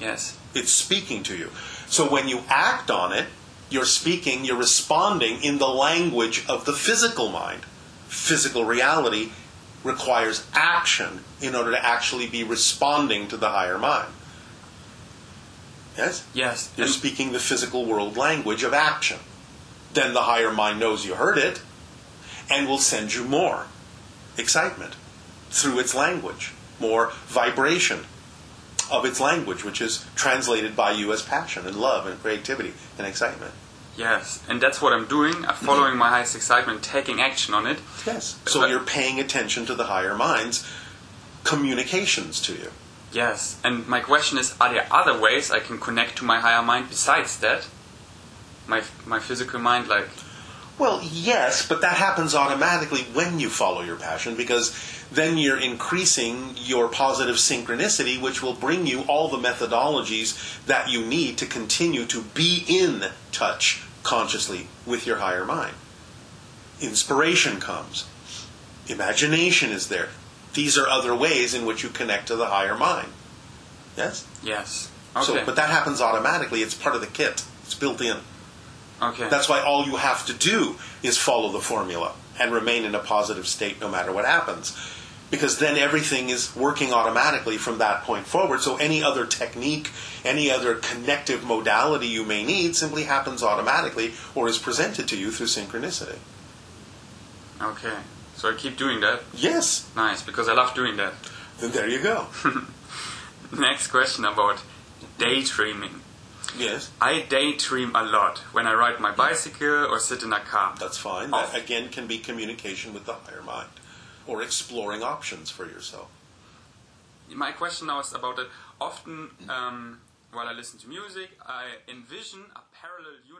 Yes. It's speaking to you. So when you act on it, you're speaking, you're responding in the language of the physical mind. Physical reality requires action in order to actually be responding to the higher mind. Yes? Yes. You're speaking the physical world language of action. Then the higher mind knows you heard it and will send you more excitement through its language, more vibration of its language, which is translated by you as passion and love and creativity and excitement. yes. And that's what I'm doing. I'm following my highest excitement, taking action on it. Yes. So But- you're paying attention to the higher mind's communications to you. Yes. And my question is, are there other ways I can connect to my higher mind besides that? My my physical mind, like Well, yes, but that happens automatically when you follow your passion because then you're increasing your positive synchronicity, which will bring you all the methodologies that you need to continue to be in touch consciously with your higher mind. Inspiration comes. Imagination is there. These are other ways in which you connect to the higher mind. Yes? Yes. So, Okay. but that happens automatically. It's part of the kit. It's built in. Okay. That's why all you have to do is follow the formula and remain in a positive state no matter what happens. Because then everything is working automatically from that point forward. So any other technique, any other connective modality you may need simply happens automatically or is presented to you through synchronicity. okay. So I keep doing that. Yes, Nice, because I love doing that. then there you go. [LAUGHS] Next question about daydreaming. Yes, I daydream a lot when I ride my bicycle or sit in a car. that's fine. That again can be communication with the higher mind or exploring options for yourself. My question now is about it. Often, um, while I listen to music, I envision a parallel universe.